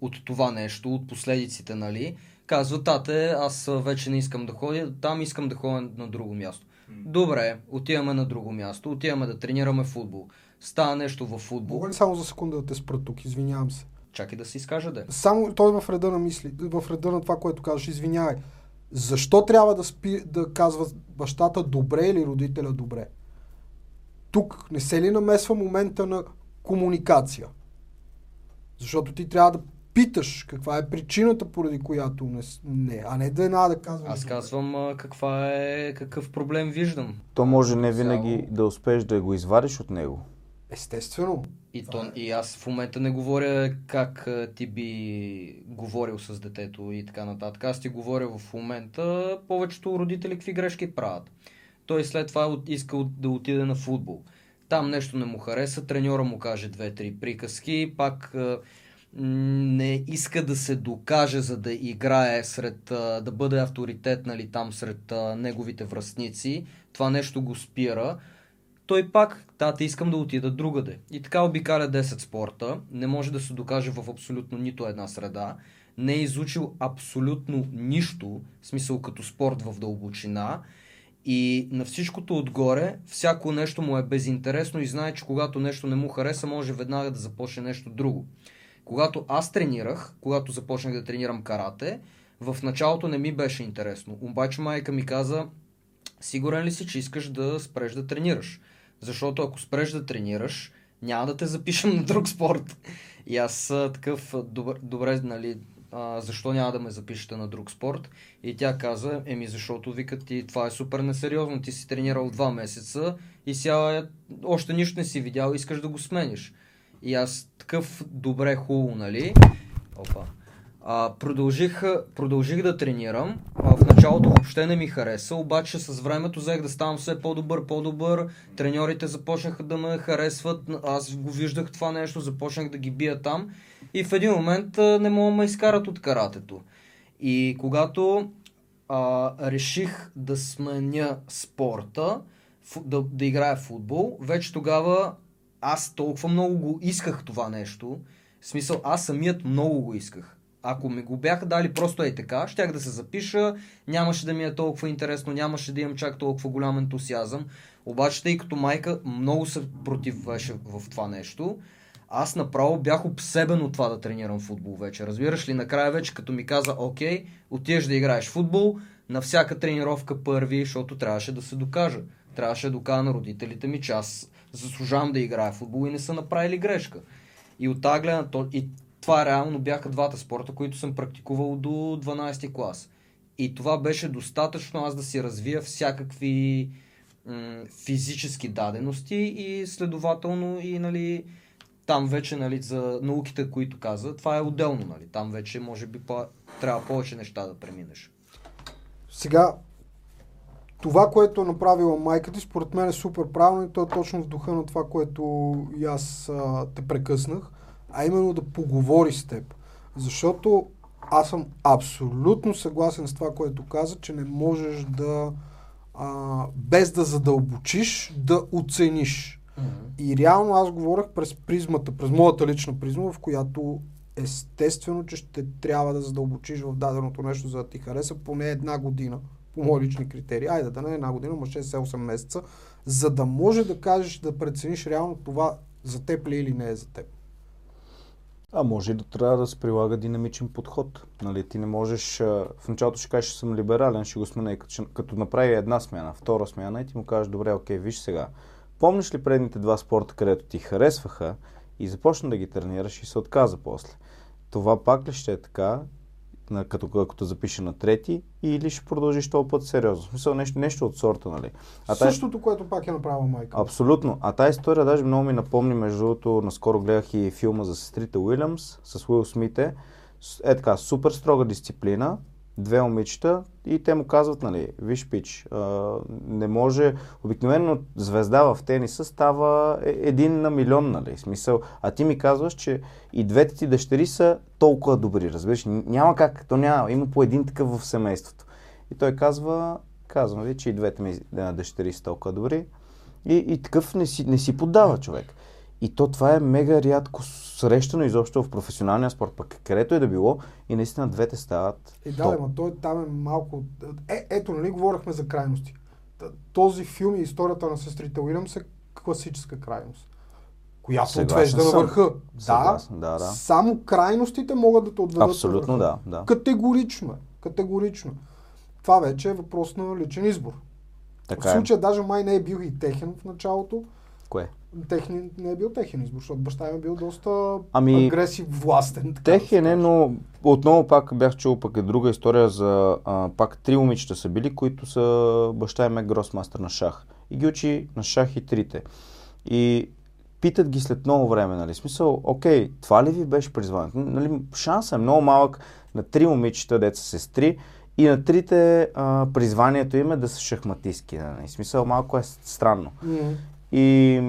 от това нещо, от последиците, нали? Казва, тате, аз а, вече не искам да ходя, там искам да ходя на друго място. Добре, отиваме на друго място, отиваме да тренираме футбол. Става нещо в футбол. Мога ли само за секунда да те спра тук? Извинявам се. чакай да се изкажа де. Само той е в реда на мисли, в реда на това, което казваш. Извинявай. Защо трябва да, спи, да казва бащата добре или родителя добре? Тук не се ли намесва момента на комуникация? Защото ти трябва да питаш каква е причината, поради която не, не а не да една да казваш. Аз казвам а, каква е, какъв проблем виждам. То може не Цяло. винаги да успееш да го извадиш от него. Естествено. И, то, и аз в момента не говоря как ти би говорил с детето и така нататък. Аз ти говоря в момента повечето родители какви грешки правят. Той след това иска да отиде на футбол. Там нещо не му хареса, треньора му каже две-три приказки, пак не иска да се докаже, за да играе сред, да бъде авторитет, нали, там сред неговите връстници. Това нещо го спира той пак, тата, искам да отида другаде. И така обикаля 10 спорта, не може да се докаже в абсолютно нито една среда, не е изучил абсолютно нищо, в смисъл като спорт в дълбочина, и на всичкото отгоре, всяко нещо му е безинтересно и знае, че когато нещо не му хареса, може веднага да започне нещо друго. Когато аз тренирах, когато започнах да тренирам карате, в началото не ми беше интересно. Обаче майка ми каза, сигурен ли си, че искаш да спреш да тренираш? Защото ако спреш да тренираш, няма да те запишем [laughs] на друг спорт. И аз такъв, а, добре, нали, а, защо няма да ме запишете на друг спорт? И тя каза, еми защото викат ти, това е супер несериозно, ти си тренирал два месеца и сега е, още нищо не си видял, искаш да го смениш. И аз такъв добре, хубаво, нали? Опа. А, продължих, продължих да тренирам. А, в началото въобще не ми хареса, обаче с времето взех да ставам все по-добър, по-добър. Треньорите започнаха да ме харесват. Аз го виждах това нещо, започнах да ги бия там. И в един момент а, не мога да ме изкарат от каратето. И когато а, реших да сменя спорта, да, да играя футбол, вече тогава аз толкова много го исках това нещо. В смисъл, аз самият много го исках. Ако ми го бяха дали просто е така, щях да се запиша, нямаше да ми е толкова интересно, нямаше да имам чак толкова голям ентусиазъм. Обаче, тъй като майка много се противеше в това нещо, аз направо бях обсебен от това да тренирам футбол вече. Разбираш ли, накрая вече като ми каза, окей, отиваш да играеш футбол, на всяка тренировка първи, защото трябваше да се докажа. Трябваше да докажа на родителите ми, че аз заслужавам да играя футбол и не са направили грешка. И от тази гледна и това реално бяха двата спорта, които съм практикувал до 12 клас. И това беше достатъчно аз да си развия всякакви м- физически дадености и следователно и нали, там вече нали, за науките, които каза, това е отделно. Нали. Там вече може би по- трябва повече неща да преминеш. Сега, това, което е направила майка ти, според мен е супер правилно и то е точно в духа на това, което и аз а, те прекъснах, а именно да поговори с теб. Защото аз съм абсолютно съгласен с това, което каза, че не можеш да а, без да задълбочиш, да оцениш. И реално аз говорех през призмата, през моята лична призма, в която естествено, че ще трябва да задълбочиш в даденото нещо, за да ти хареса поне една година, по мои лични критерии. Айде да не една година, но 6-8 месеца, за да може да кажеш, да прецениш реално това за теб ли е или не е за теб. А може и да трябва да се прилага динамичен подход. Нали, ти не можеш, в началото ще кажеш, че съм либерален, ще го смена и като, като направи една смяна, втора смяна и ти му кажеш, добре, окей, виж сега. Помниш ли предните два спорта, където ти харесваха и започна да ги тренираш и се отказа после? Това пак ли ще е така, на, като, като те запише на трети, или ще продължиш този път сериозно? В смисъл нещо, нещо от сорта, нали? А Същото, което пак е направила майка. Абсолютно. А тази история даже много ми напомни, между другото, наскоро гледах и филма за сестрите Уилямс с Уил Смите. Е така, супер строга дисциплина, две момичета и те му казват, нали, виж пич, не може, обикновено звезда в тениса става е- един на милион, нали, смисъл, а ти ми казваш, че и двете ти дъщери са толкова добри, разбираш, няма как, то няма, има по един такъв в семейството. И той казва, казвам ви, че и двете ми дъщери са толкова добри, и, и такъв не си, не си поддава човек. И то това е мега рядко срещано изобщо в професионалния спорт, пък където и да било, и наистина двете стават. Е, да, ама той там е малко... Е, ето, нали, говорихме за крайности. Този филм и историята на сестрите Уилямс е класическа крайност. която Съгласен отвежда на върха. Да, Съгласен, да, да. само крайностите могат да те отведат Абсолютно на върха. да, да. Категорично е. Категорично. Това вече е въпрос на личен избор. в Така е. случая даже май не е бил и техен в началото. Кое? Техни, не е бил техен избор, защото баща ми е бил доста Ами, агресив, властен. така Техен е, но отново пак бях чул пък е друга история за а, пак три момичета са били, които са баща им е гросмастър на шах. И ги учи на шах и трите. И питат ги след много време, нали? Смисъл, окей, това ли ви беше призванието? Нали, шансът е много малък на три момичета, деца сестри, и на трите а, призванието им е да са шахматистки. Нали? Смисъл, малко е странно. М. И,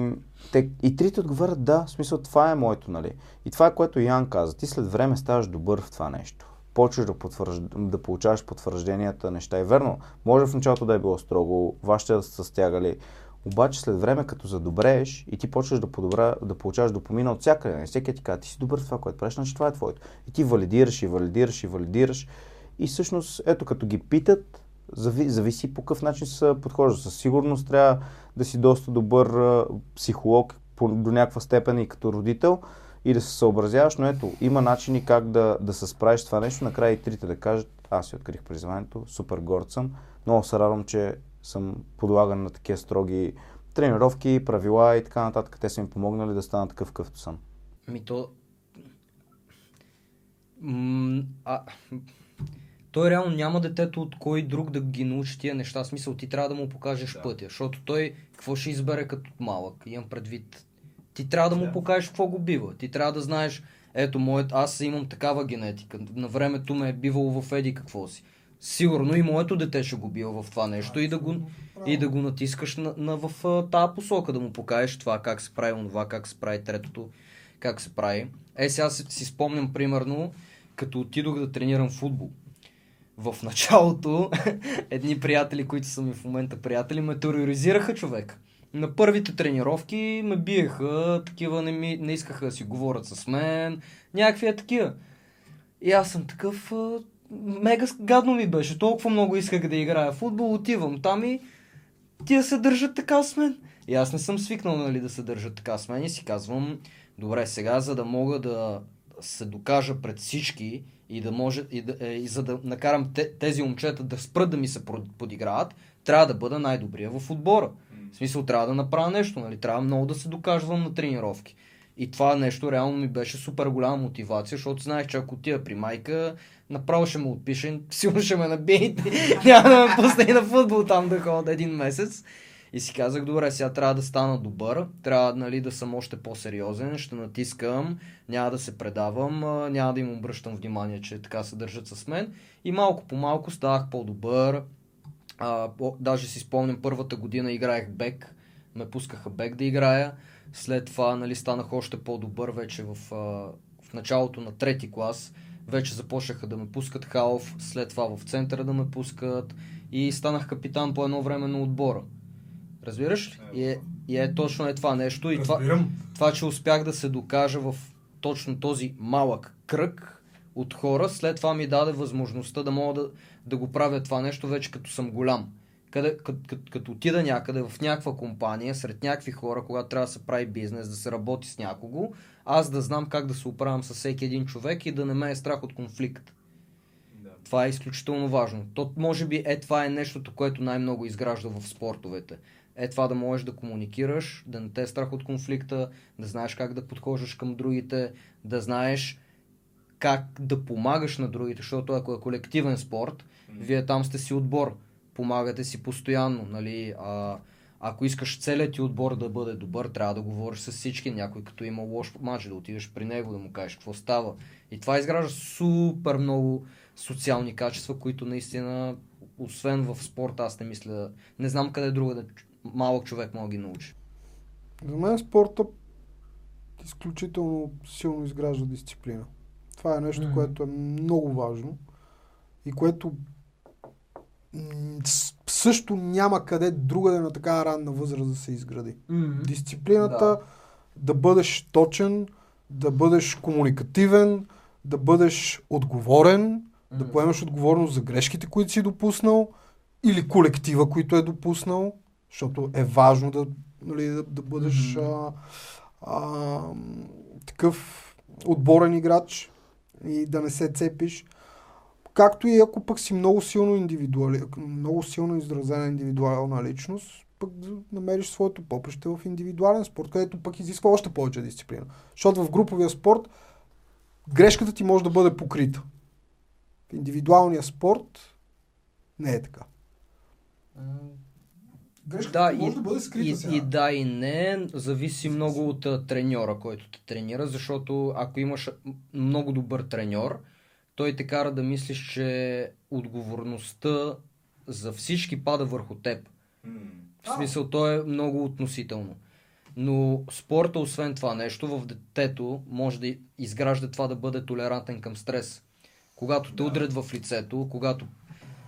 те, и трите отговарят да, в смисъл това е моето, нали. И това е което Ян каза. Ти след време ставаш добър в това нещо. Почваш да, потвържд... да получаваш потвържденията, неща. И верно, може в началото да е било строго, вашите да са стягали, обаче след време, като задобрееш и ти почваш да, подобра, да получаваш допомина от всякъде, нали? всеки ти казва, ти си добър в това, което правиш, значи това е твоето. И ти валидираш и валидираш и валидираш. И всъщност, ето като ги питат, зави, зависи по какъв начин се подхожда. Със сигурност трябва да си доста добър а, психолог по, до някаква степен и като родител и да се съобразяваш, но ето, има начини как да, да се справиш с това нещо. Накрая и трите да кажат, аз си открих призванието, супер горд съм. Много се радвам, че съм подлаган на такива строги тренировки, правила и така нататък. Те са ми помогнали да стана такъв какъвто съм. Ми то... М, а... Той реално няма детето от кой друг да ги научи тия неща. Смисъл, ти трябва да му покажеш Да. пътя. Защото той какво ще избере като малък? Имам предвид. Ти трябва да му Да. покажеш какво го бива. Ти трябва да знаеш, ето, моят, аз имам такава генетика. На времето ме е бивало в еди какво си. Сигурно и моето дете ще го бива в това нещо и да го, и да го натискаш на, на, в а, тази посока, да му покажеш това, как се прави онова, как се прави третото, как се прави. Е, сега си, си спомням, примерно, като отидох да тренирам футбол. В началото, [laughs] едни приятели, които са ми в момента приятели, ме тероризираха човек. На първите тренировки ме биеха, такива не, ми, не искаха да си говорят с мен, някакви е такива. И аз съм такъв, мега гадно ми беше, толкова много исках да играя футбол, отивам там и тия се държат така с мен. И аз не съм свикнал нали, да се държат така с мен и си казвам, добре, сега за да мога да се докажа пред всички и да може и, да, е, и за да накарам те, тези момчета да спрат да ми се подиграват, трябва да бъда най-добрия в отбора. В смисъл трябва да направя нещо, нали? Трябва много да се доказвам на тренировки. И това нещо реално ми беше супер голяма мотивация, защото знаех, че ако отида при майка, направо ще ме отпише, сигурно ще ме набие [laughs] няма да ме пусне на футбол там да ходя един месец. И си казах, добре, сега трябва да стана добър, трябва нали, да съм още по-сериозен, ще натискам, няма да се предавам, няма да им обръщам внимание, че така се държат с мен. И малко по малко ставах по-добър. А, по- даже си спомням първата година играех бек, ме пускаха бек да играя. След това нали, станах още по-добър вече в, в началото на трети клас. Вече започнаха да ме пускат халф, след това в центъра да ме пускат и станах капитан по едно време на отбора. Разбираш ли? И е, и е точно е това нещо. И това, това, че успях да се докажа в точно този малък кръг от хора, след това ми даде възможността да мога да, да го правя това нещо вече като съм голям. Къде, като, като, като отида някъде в някаква компания, сред някакви хора, когато трябва да се прави бизнес, да се работи с някого, аз да знам как да се оправям с всеки един човек и да не ме е страх от конфликт. Да. Това е изключително важно. То, може би е това е нещото, което най-много изгражда в спортовете. Е това да можеш да комуникираш, да не те е страх от конфликта, да знаеш как да подхождаш към другите, да знаеш как да помагаш на другите, защото ако е колективен спорт, вие там сте си отбор, помагате си постоянно, нали, а, ако искаш целият ти отбор да бъде добър, трябва да говориш с всички, някой като има лош матч, да отидеш при него, да му кажеш какво става. И това изгражда супер много социални качества, които наистина, освен в спорта, аз не мисля, не знам къде друга да малък човек мога да ги научи. За мен спорта изключително силно изгражда дисциплина. Това е нещо, Мгм. което е много важно и което също няма къде другаде на такава ранна възраст да се изгради. Дисциплината, да. да бъдеш точен, да бъдеш комуникативен, да бъдеш отговорен, да Мгм. поемеш отговорност за грешките, които си допуснал или колектива, които е допуснал, защото е важно да, нали, да, да бъдеш Мгм. а, а, такъв отборен играч и да не се цепиш. Както и ако пък си много силно индивидуали, много силно изразена индивидуална личност, пък да намериш своето попреще в индивидуален спорт, където пък изисква още повече дисциплина. Защото в груповия спорт грешката ти може да бъде покрита. В индивидуалния спорт не е така. Грешката Да, може и, да бъде скрита и, сега. и да и не, зависи много от а, треньора, който те тренира, защото ако имаш много добър треньор, той те кара да мислиш, че отговорността за всички пада върху теб. В смисъл, то е много относително. Но спорта, освен това нещо, в детето може да изгражда това да бъде толерантен към стрес. Когато те удрят в лицето, когато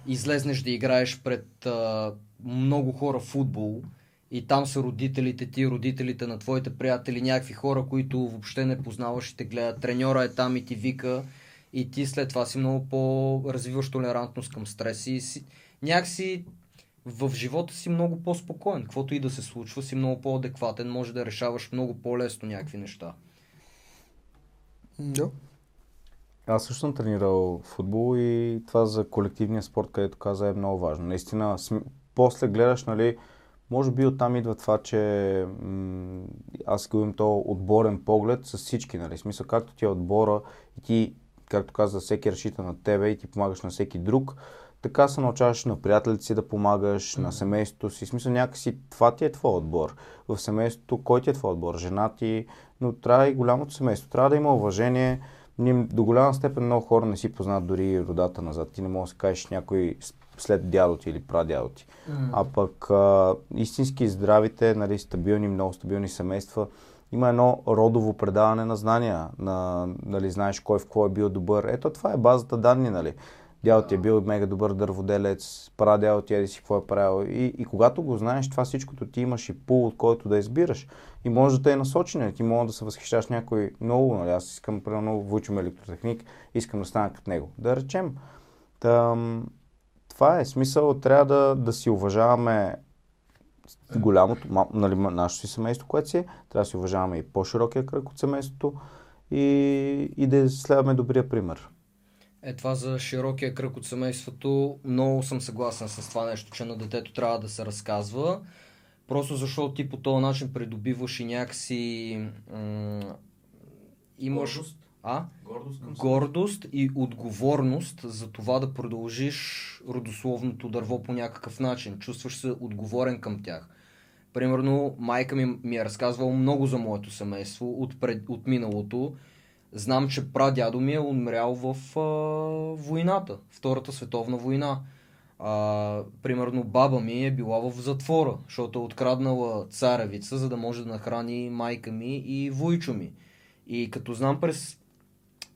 излезнеш да играеш пред а, много хора в футбол и там са родителите ти, родителите на твоите приятели, някакви хора, които въобще не познаваш и те гледат. Треньора е там и ти вика и ти след това си много по-развиваш толерантност към стрес и си, някакси в живота си много по-спокоен. Каквото и да се случва, си много по-адекватен, може да решаваш много по-лесно някакви неща. Да. Аз също съм тренирал футбол и това за колективния спорт, където каза, е много важно. Наистина. После гледаш, нали, може би оттам идва това, че м- аз го имам то отборен поглед с всички, нали, смисъл, както ти е отбора и ти, както каза, всеки разчита на тебе и ти помагаш на всеки друг, така се научаваш на приятелите си да помагаш, на семейството си. Смисъл някакси това ти е твой отбор. В семейството, кой ти е твой отбор? Жена ти, но трябва и голямото семейство. Трябва да има уважение. Ние до голяма степен много хора не си познават дори родата назад. Ти не можеш да кажеш някой след дядо ти или прадядо ти. А пък а, истински здравите, нали, стабилни, много стабилни семейства, има едно родово предаване на знания, на, нали, знаеш кой в какво е бил добър. Ето това е базата данни, нали. Дядо ти е бил мега добър дърводелец, прадядо ти еди си какво е правил. И, и когато го знаеш, това всичкото ти имаш и пул, от който да избираш. И може да те е насочен, ти може да се възхищаш някой много, нали, аз искам, примерно, вучим електротехник, искам да стана като него. Да речем. Там, това е смисъл, трябва да, да си уважаваме голямото, нали, нашето си семейство, което си е, трябва да си уважаваме и по-широкия кръг от семейството и, и да следваме добрия пример. Е, това за широкия кръг от семейството, много съм съгласен с това нещо, че на детето трябва да се разказва. Просто защото ти по този начин придобиваш и някакси... М- имаш... Гордост. А? Гордост към гордост и отговорност за това да продължиш родословното дърво по някакъв начин. Чувстваш се отговорен към тях. Примерно, майка ми ми е разказвала много за моето семейство от, пред, от миналото. Знам, че прадядо ми е умрял в а, войната, Втората световна война. А, примерно, баба ми е била в затвора, защото е откраднала царевица, за да може да нахрани майка ми и войчо ми. И като знам през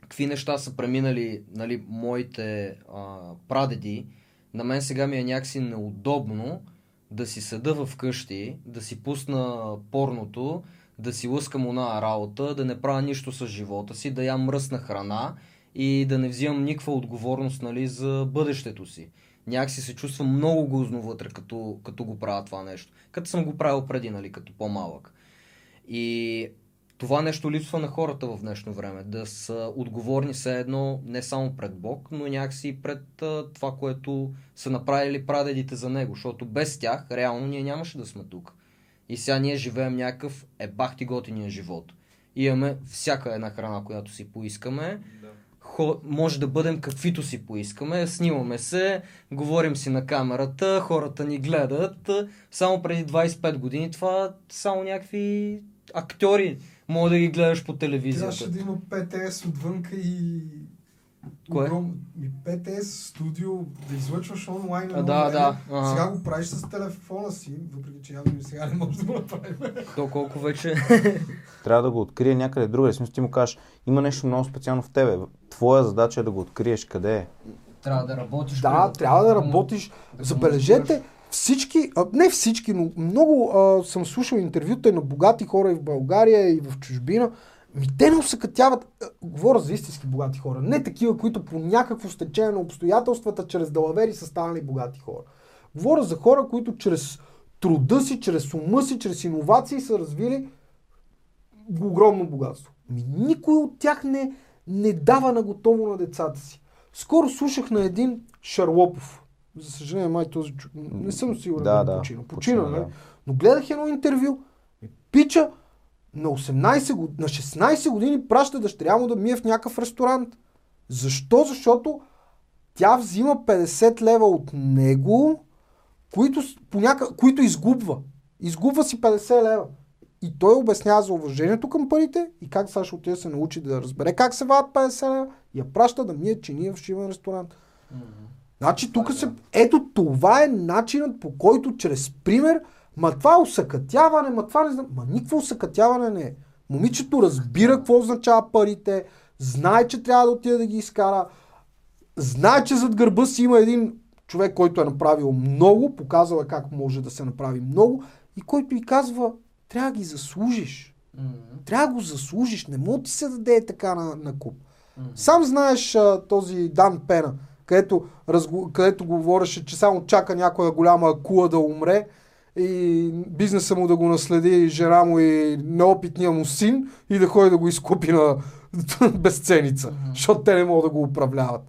какви неща са преминали нали, моите а, прадеди, на мен сега ми е някакси неудобно да си седа вкъщи, да си пусна порното, да си лъскам она работа, да не правя нищо с живота си, да ям мръсна храна и да не взимам никаква отговорност нали, за бъдещето си. Някакси се чувствам много гузно вътре, като, като го правя това нещо. Като съм го правил преди, нали, като по-малък. И това нещо липсва на хората в днешно време. Да са отговорни все едно не само пред Бог, но някакси и пред а, това, което са направили прадедите за него. Защото без тях, реално, ние нямаше да сме тук. И сега ние живеем някакъв ебахти готиния живот. И имаме всяка една храна, която си поискаме. Да. Хо, може да бъдем каквито си поискаме, снимаме се, говорим си на камерата, хората ни гледат. Само преди 25 години това само някакви актьори мога да ги гледаш по телевизията. Трябваше да има ПТС отвънка и... Кое? Огром... ПТС студио, да излъчваш онлайн. А, да, да, ага. Сега го правиш с телефона си, въпреки че явно и сега не може да го направим. Доколко вече... [laughs] Трябва да го открие някъде другаде. В смисъл ти му кажеш, има нещо много специално в тебе. Твоя задача е да го откриеш къде е. Трябва да работиш. Да, трябва да работиш. Забележете, всички, не всички, но много а, съм слушал интервюта на богати хора и в България, и в чужбина. Ми те не усъкътяват, а, говоря за истински богати хора, не такива, които по някакво стечение на обстоятелствата, чрез далавери са станали богати хора. Говоря за хора, които чрез труда си, чрез ума си, чрез иновации са развили огромно богатство. Ми, никой от тях не, не дава на готово на децата си. Скоро слушах на един Шарлопов. За съжаление, май този. Не съм сигурен Да, да, почина. почина, Почина, нали? да. Но гледах едно интервю. и Пича на 18 години, на 16 години праща дъщеря му да мие в някакъв ресторант. Защо? Защото тя взима 50 лева от него, които, по няка... които изгубва. Изгубва си 50 лева. И той обяснява за уважението към парите и как сега ще отиде се научи да разбере как се вадат 50 лева и я праща да мие чиния в шивен ресторант. Значи тук се... Ето това е начинът по който чрез пример, ма това е усъкътяване, ма това не знам... Ма никакво усъкътяване не е. Момичето разбира какво означава парите, знае, че трябва да отиде да ги изкара, знае, че зад гърба си има един човек, който е направил много, показал е как може да се направи много и който и казва, трябва да ги заслужиш. Трябва да го заслужиш, не може да ти се даде така на, на куп. Сам знаеш а, този Дан Пена, където, разго... където говореше, че само чака някоя голяма акула да умре и бизнеса му да го наследи жена му и неопитния му син и да ходи да го изкупи на [laughs] безценица, защото те не могат да го управляват.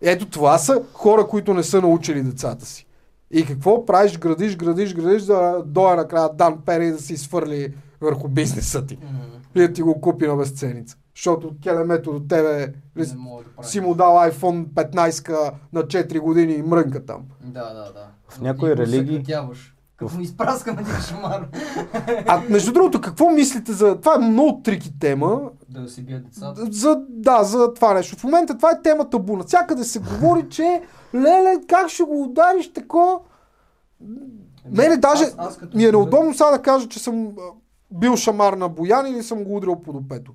Ето това са хора, които не са научили децата си. И какво правиш? Градиш, градиш, градиш, да дойде накрая Дан Пера и да си свърли върху бизнеса ти. И да ти го купи на безценица. Защото келемето до тебе Не мога да си му дал iPhone 15 на 4 години и мрънка там. Да, да, да. В някои религии-. Като му изпраскам един шамар. А между другото, какво мислите за... Това е много трики тема. да си бият децата. За, да, за това нещо. В момента това е тема табу. Навсякъде се говори, че леле, как ще го удариш тако? Мене даже аз- аз ми е неудобно сега да кажа, че съм бил шамар на Боян или съм го удрил по допето.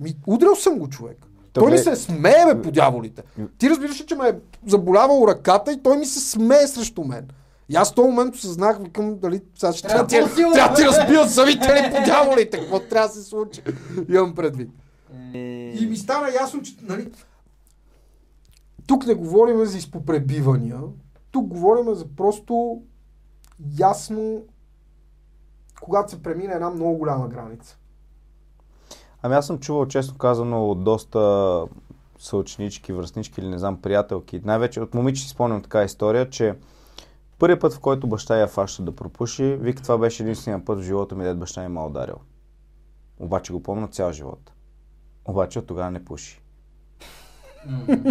Ми, удрил съм го човек. Той Добре. ми се смее, бе, по дяволите. Ти разбираш, че ме е заболявал ръката и той ми се смее срещу мен. И аз в този момент осъзнах, викам, дали сега ще трябва, Трябва трябва да ти разбият зъбите ли по дяволите. Какво трябва да се случи? Имам предвид. И ми стана ясно, че нали, тук не говорим за изпопребивания, тук говорим за просто ясно, когато се премине една много голяма граница. Ами аз съм чувал, честно казано, от доста съученички, връзнички или не знам, приятелки. Най-вече от момиче си спомням така история, че първият път, в който баща я фаща да пропуши, вика това беше единствения път в живота ми, дед баща ми ме е ударил. Обаче го помня цял живот. Обаче от тогава не пуши. [laughs]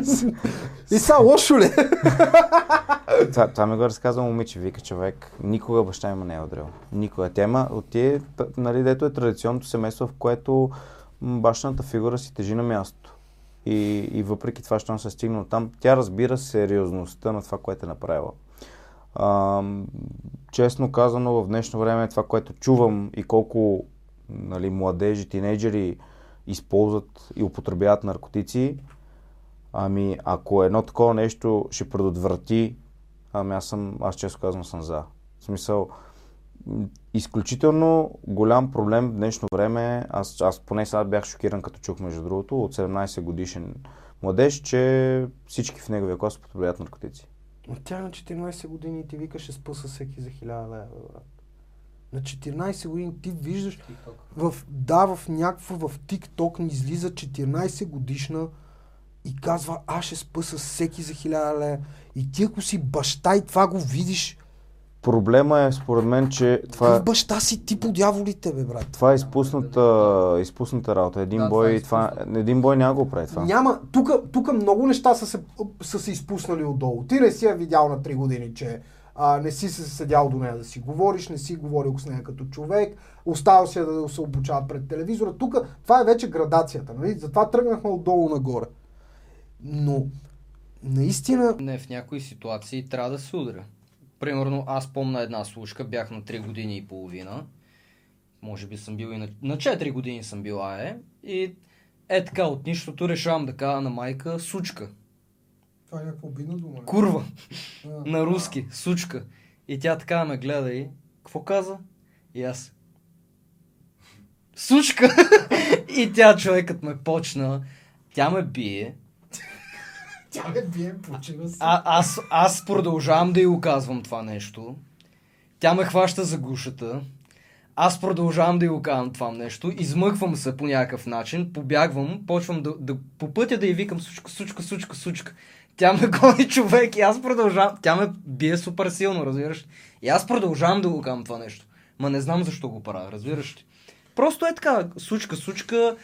И сега лошо ли? [laughs] Това, това ми го разказва момиче, вика човек. Никога баща ми не е ударил. Никога. Тема от тия, т- нали, дето е традиционното семейство, в което м, бащаната фигура си тежи на мястото. И, и въпреки това, щом се стигнал там, тя разбира сериозността на това, което е направила. Ам, честно казано, в днешно време това, което чувам и колко нали, младежи, тинейджери използват и употребяват наркотици, ами ако едно такова нещо ще предотврати, ами аз съм, аз често казвам съм за. В смисъл, изключително голям проблем в днешно време, аз, аз поне сега бях шокиран като чух между другото, от 17 годишен младеж, че всички в неговия клас употребяват наркотици. Но тя на 14 години и ти викаше ще спъса всеки за 1000 лева, брат. На 14 години ти виждаш в, да, в някаква в TikTok ни излиза 14 годишна и казва, аз ще спъса всеки за 1000 лева. И ти ако си баща и това го видиш, Проблема е, според мен, че това, какъв баща си ти по дяволите, бе, брат. това е изпусната, изпусната работа. Един Да, това е бой, това, един бой няма го прави това. Няма, тук, тук много неща са се, са се изпуснали отдолу. Ти не си я видял на 3 години, че а, не си се седял до нея да си говориш, не си говорил с нея като човек, оставал си да се обучава пред телевизора. Тук това е вече градацията, нали? Затова тръгнахме отдолу нагоре. Но, наистина, Не, в някои ситуации трябва да се удря. Примерно, аз помня една слушка, бях на 3 години и половина. Може би съм бил и на, на 4 години съм била, е. И е така, от нищото решавам да кажа на майка сучка. това е някаква обидна дума. Курва. [laughs] на руски. Сучка. И тя така ме гледа и... Какво каза? И аз... Сучка! [laughs] и тя човекът ме почна. Тя ме бие. Тя ме бие, почина се. А, аз, аз продължавам да й го казвам това нещо. Тя ме хваща за гушата. Аз продължавам да й го казвам това нещо, измъквам се по някакъв начин, побягвам, почвам да, да по пътя да й викам сучка, сучка, сучка, сучка. Тя ме [laughs] гони човек и аз продължавам. Тя ме бие супер силно, разбираш. И аз продължавам да го казвам това нещо. Ма не знам защо го правя, разбираш ли. Просто е така, сучка, сучка,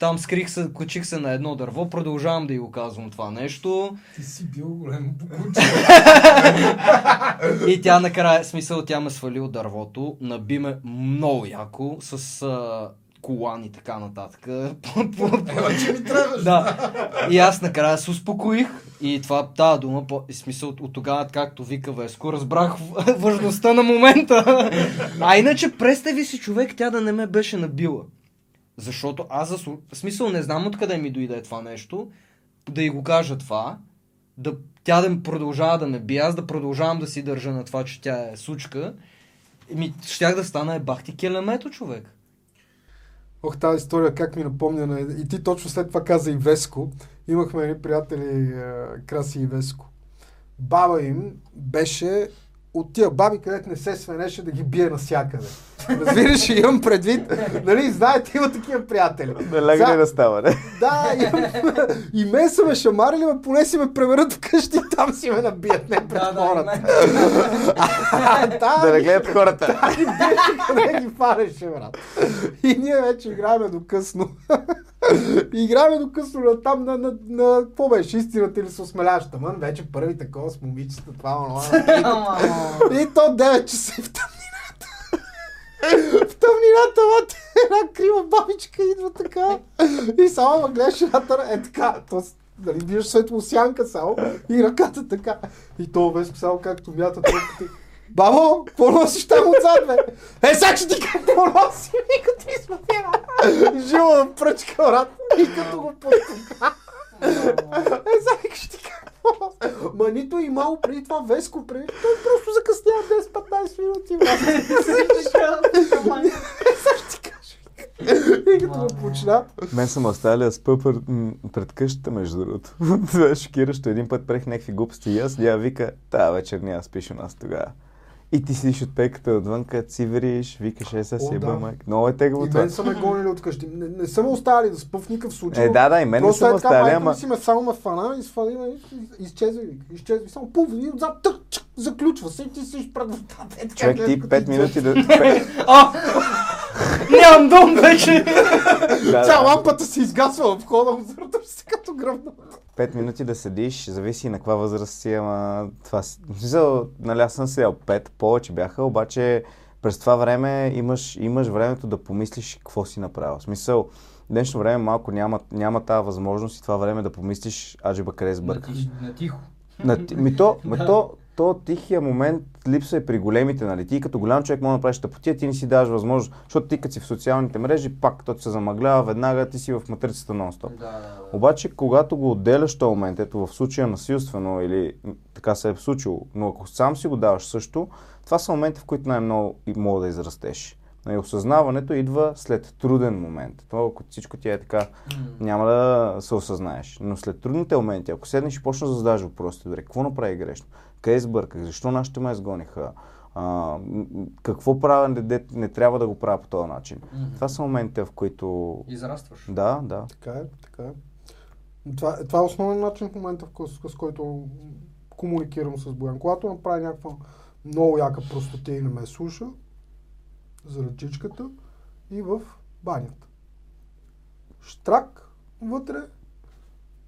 там скрих се, качих се на едно дърво, продължавам да й го казвам това нещо. Ти си бил големо букуче. И тя накрая, смисъл, тя ме свали от дървото, наби ме много яко, с а, колан и така нататък. Ела, че ми трябваш. да. И аз накрая се успокоих и това, тази дума, по, и смисъл от тогава, както вика Веско, разбрах [laughs] важността на момента. А иначе, представи си човек, тя да не ме беше набила. Защото аз, за в смисъл, не знам откъде ми дойде това нещо, да й го кажа това, да, тя да продължава да ме бие, аз да продължавам да си държа на това, че тя е сучка. Ми, щях да стана е бахти келемето, човек. Ох, тази история как ми напомня. На... И ти точно след това каза и Веско. Имахме едни приятели, е, Краси и Веско. Баба им беше от тия баби, където не се свенеше да ги бие навсякъде. Разбираш, имам предвид, нали, знаете, има такива приятели. Да Сега- да става, не? Да, и, и мен са ме шамарили, ме поне си ме преверят вкъщи и там си ме набият, не пред [laughs] хората. Да не гледат хората. Ами беше къде ги фареше, брат. И ние вече играеме до късно. [laughs] играеме до късно на там на, на, на, какво беше, истината или се осмеляваш тъмън, вече първи такова с момичета, това, онова. И то 9 часа в тъмнината. В тъмнината, мате, една крива бабичка идва така. И само гледаш ръ- е така, то, нали, виждаш светлосянка само и ръката така. И то Веско само както мята толкова. Бабо, какво носиш там отзад, бе? Е, сега ще ти какво носи, и като ти смъпира. Живо пръчка, брат, и като го пусна. Е, сега ще ти кажа. [laughs] Ма нито и малко преди това Веско преди. Той просто закъснява 10-15 минути. [laughs] И като ме почна. Мен съм оставили да спа пред, къщата, между другото. [laughs] Това е шокиращо. Един път прех някакви глупости и аз, тя вика, тази вечер няма спиш у нас тогава. И ти седиш от пеката отвън, сивериш, викаш, е, сега си е да. майка. Много е тегаво И това. мен са ме гонили от къщи. Не, не са ме оставили да спа в никакъв случай. Е, да, да, и мен не Просто ме е така, оставили, майка ама... ми си ме само ме фана и свали, и изчезва, и изчезва. И само пуф, и отзад, тък, чък, заключва се и ти си пред вратата. Е, така, Човек ти като 5 ти минути да... [laughs] [laughs] пет-! Нямам дом вече! да. лампата се изгасва в хода, озърташ се като гръбна. 5 минути да седиш, зависи на каква възраст си, ама това... си- нали аз съм седял 5, повече бяха, обаче през това време имаш, имаш времето да помислиш какво си направил. В смисъл, днешно време малко няма, няма тази възможност и това време да помислиш, аджиба къде сбъркаш. На тихо. На, ти- ми то, ми [laughs] то, то тихия момент липсва и при големите, нали? Ти като голям човек може да направиш тъпотия, ти не си даваш възможност, защото ти като си в социалните мрежи, пак то се замъглява, веднага ти си в матрицата нон-стоп. Да, да, да. Обаче, когато го отделяш този момент, ето в случая насилствено или така се е случило, но ако сам си го даваш също, това са моменти, в които най-много и мога да израстеш. Нали, осъзнаването идва след труден момент. Това, ако всичко ти е така, няма да се осъзнаеш. Но след трудните моменти, ако седнеш и почнеш да задаваш въпросите, добре, какво направи грешно? Къде сбърках? Защо нашите ме изгониха? А, какво правя, не, не, трябва да го правя по този начин? Това са моментите, в които... Израстваш. Да, да. Така е, така е. Това, това е основен начин в момента, в който, с който комуникирам с Боян. Когато направи някаква много яка простота и не ме слуша, за ръчичката и в банята. Штрак вътре,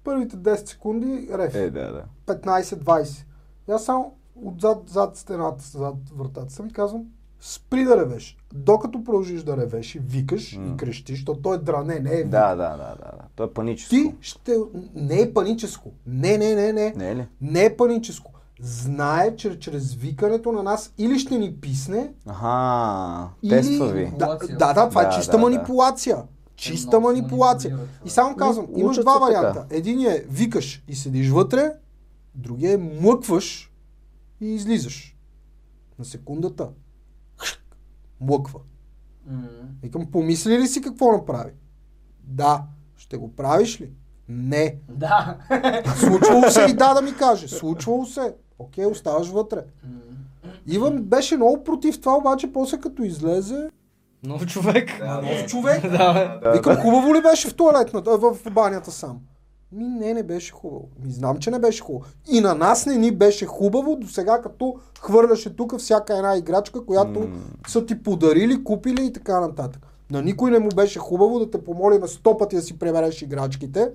първите 10 секунди реф. Е, да, да. 15-20. И аз само отзад, зад стената, зад вратата съм и казвам, спри да ревеш. Докато продължиш да ревеш и викаш М. и крещиш, защото той е дране, не е Да, да, да, да, да. То е паническо. ти ще... Не е паническо. Не, не, не, не. Не е ли? Не е паническо. Знае, че чрез викането на нас или ще ни писне, Аха, или... тества ви. Да, да, да, това е Да, чиста да, да. манипулация. Чиста много се манипулация. И само казвам, имаш два варианта. Един е викаш и седиш вътре, другия е млъкваш и излизаш. На секундата. Млъква. М. Викам, помисли ли си какво направи? Да. Ще го правиш ли? Не. Да. [laughs] Случвало се и да да ми каже. Случвало се. Окей, оставаш вътре. Иван беше много против това, обаче после като излезе, Нов човек. Да, Нов човек. Да, бе. Викам, хубаво ли беше в туалетната, в банята сам? Ми не, не беше хубаво. Ми знам, че не беше хубаво. И на нас не ни беше хубаво до сега, като хвърляше тук всяка една играчка, която М. са ти подарили, купили и така нататък. На никой не му беше хубаво да те помолиме сто пъти да си пребереш играчките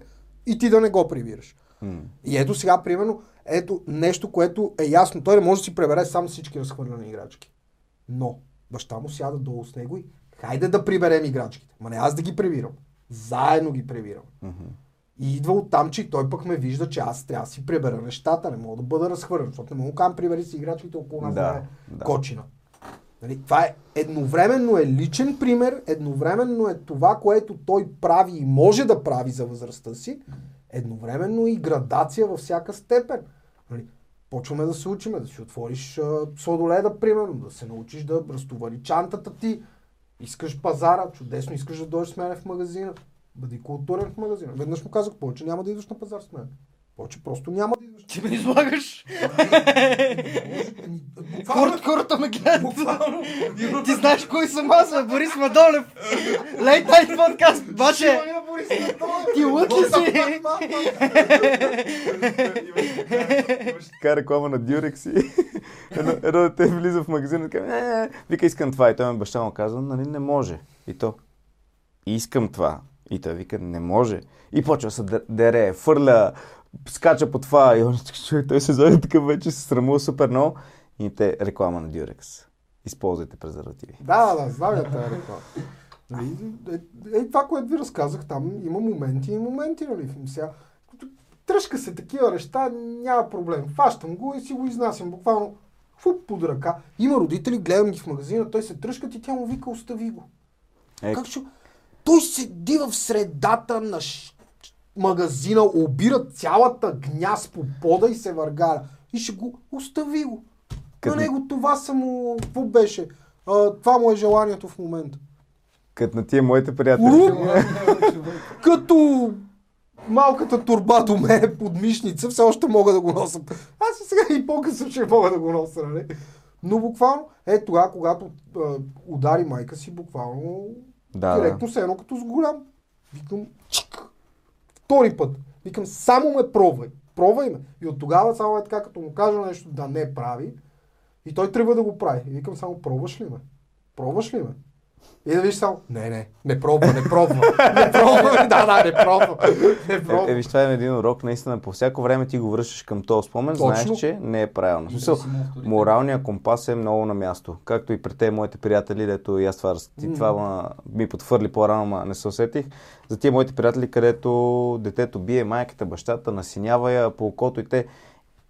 и ти да не го прибираш. М. И ето сега, примерно, ето нещо, което е ясно. Той не може да си пребере сам всички разхвърляни играчки. Но баща му сяда долу с него и хайде да приберем играчките. Ма не аз да ги прибирам. Заедно ги прибирам. Мгм. И идва от там, че той пък ме вижда, че аз трябва да си прибера нещата, не мога да бъда разхвърлен, защото не мога да кажа, прибери си играчките около нас Да, да, кочина. Нали? Това е едновременно е личен пример, едновременно е това, което той прави и може да прави за възрастта си, едновременно и градация във всяка степен. Нали? Почваме да се учиме, да си отвориш а, сладоледа, примерно, да се научиш да разтовари чантата ти, искаш пазара, чудесно, искаш да дойдеш с мен в магазина. Бъди културен в магазина. Веднъж му казах, повече няма да идваш на пазар с мен. Повече просто няма да идваш. Ти ме излагаш. Хората, хората ме гледат. Ти знаеш кой съм аз, бе? Борис Мадолев. Лейт Найт подкаст, баче. Ти лък ли си? Така реклама на Durex и едно, дете влиза в магазина и казва, «Е, вика искам това. И той ми баща му казва, нали не може. И то, искам това. И той вика, не може. И почва се дере, фърля, скача по това. И он човек, той се зove такъв вече се срамува супер много. И те реклама на Durex. Използвайте презервативи. Да, да, знам я тази реклама. Нали, Е, е, това, което ви разказах, там има моменти и моменти, нали? Сега, тръжка се такива неща, няма проблем. Фащам го и си го изнасям. Буквално фуп под ръка. Има родители, гледам ги в магазина, той се тръжкат и тя му вика, остави го. Е, Как ще... Той седи в средата на магазина, обира цялата гняз по пода и се въргаля. И ще го остави го. Като- На него това са му... Какво беше? А, това му е желанието в момента. Като на тия моите приятели. Уру! Като малката турба до мен е под мишница, все още мога да го нося. Аз и сега и по-късно ще мога да го нося, нали? Но буквално, е тогава, когато а, удари майка си, буквално Да, директно се едно като с голям. Викам, чик, втори път. Викам, само ме пробвай. Пробвай ме. И от тогава само е така, като му кажа нещо да не прави, и той трябва да го прави. И викам само, пробваш ли ме? Пробваш ли ме? И да виж само, не, не, не пробва, не пробва. Не пробва, [laughs] да, да, не пробва. Не Е, пробва. е, виж, това е един урок, наистина. По всяко време ти го връщаш към този спомен, Точно. знаеш, че не е правилно. Смисъл, моралният компас е много на място. Както и при те моите приятели, дето и аз това, ти това ма, ми потвърли по-рано, ма не се усетих. За тия моите приятели, където детето бие майката, бащата, насинява я по окото и те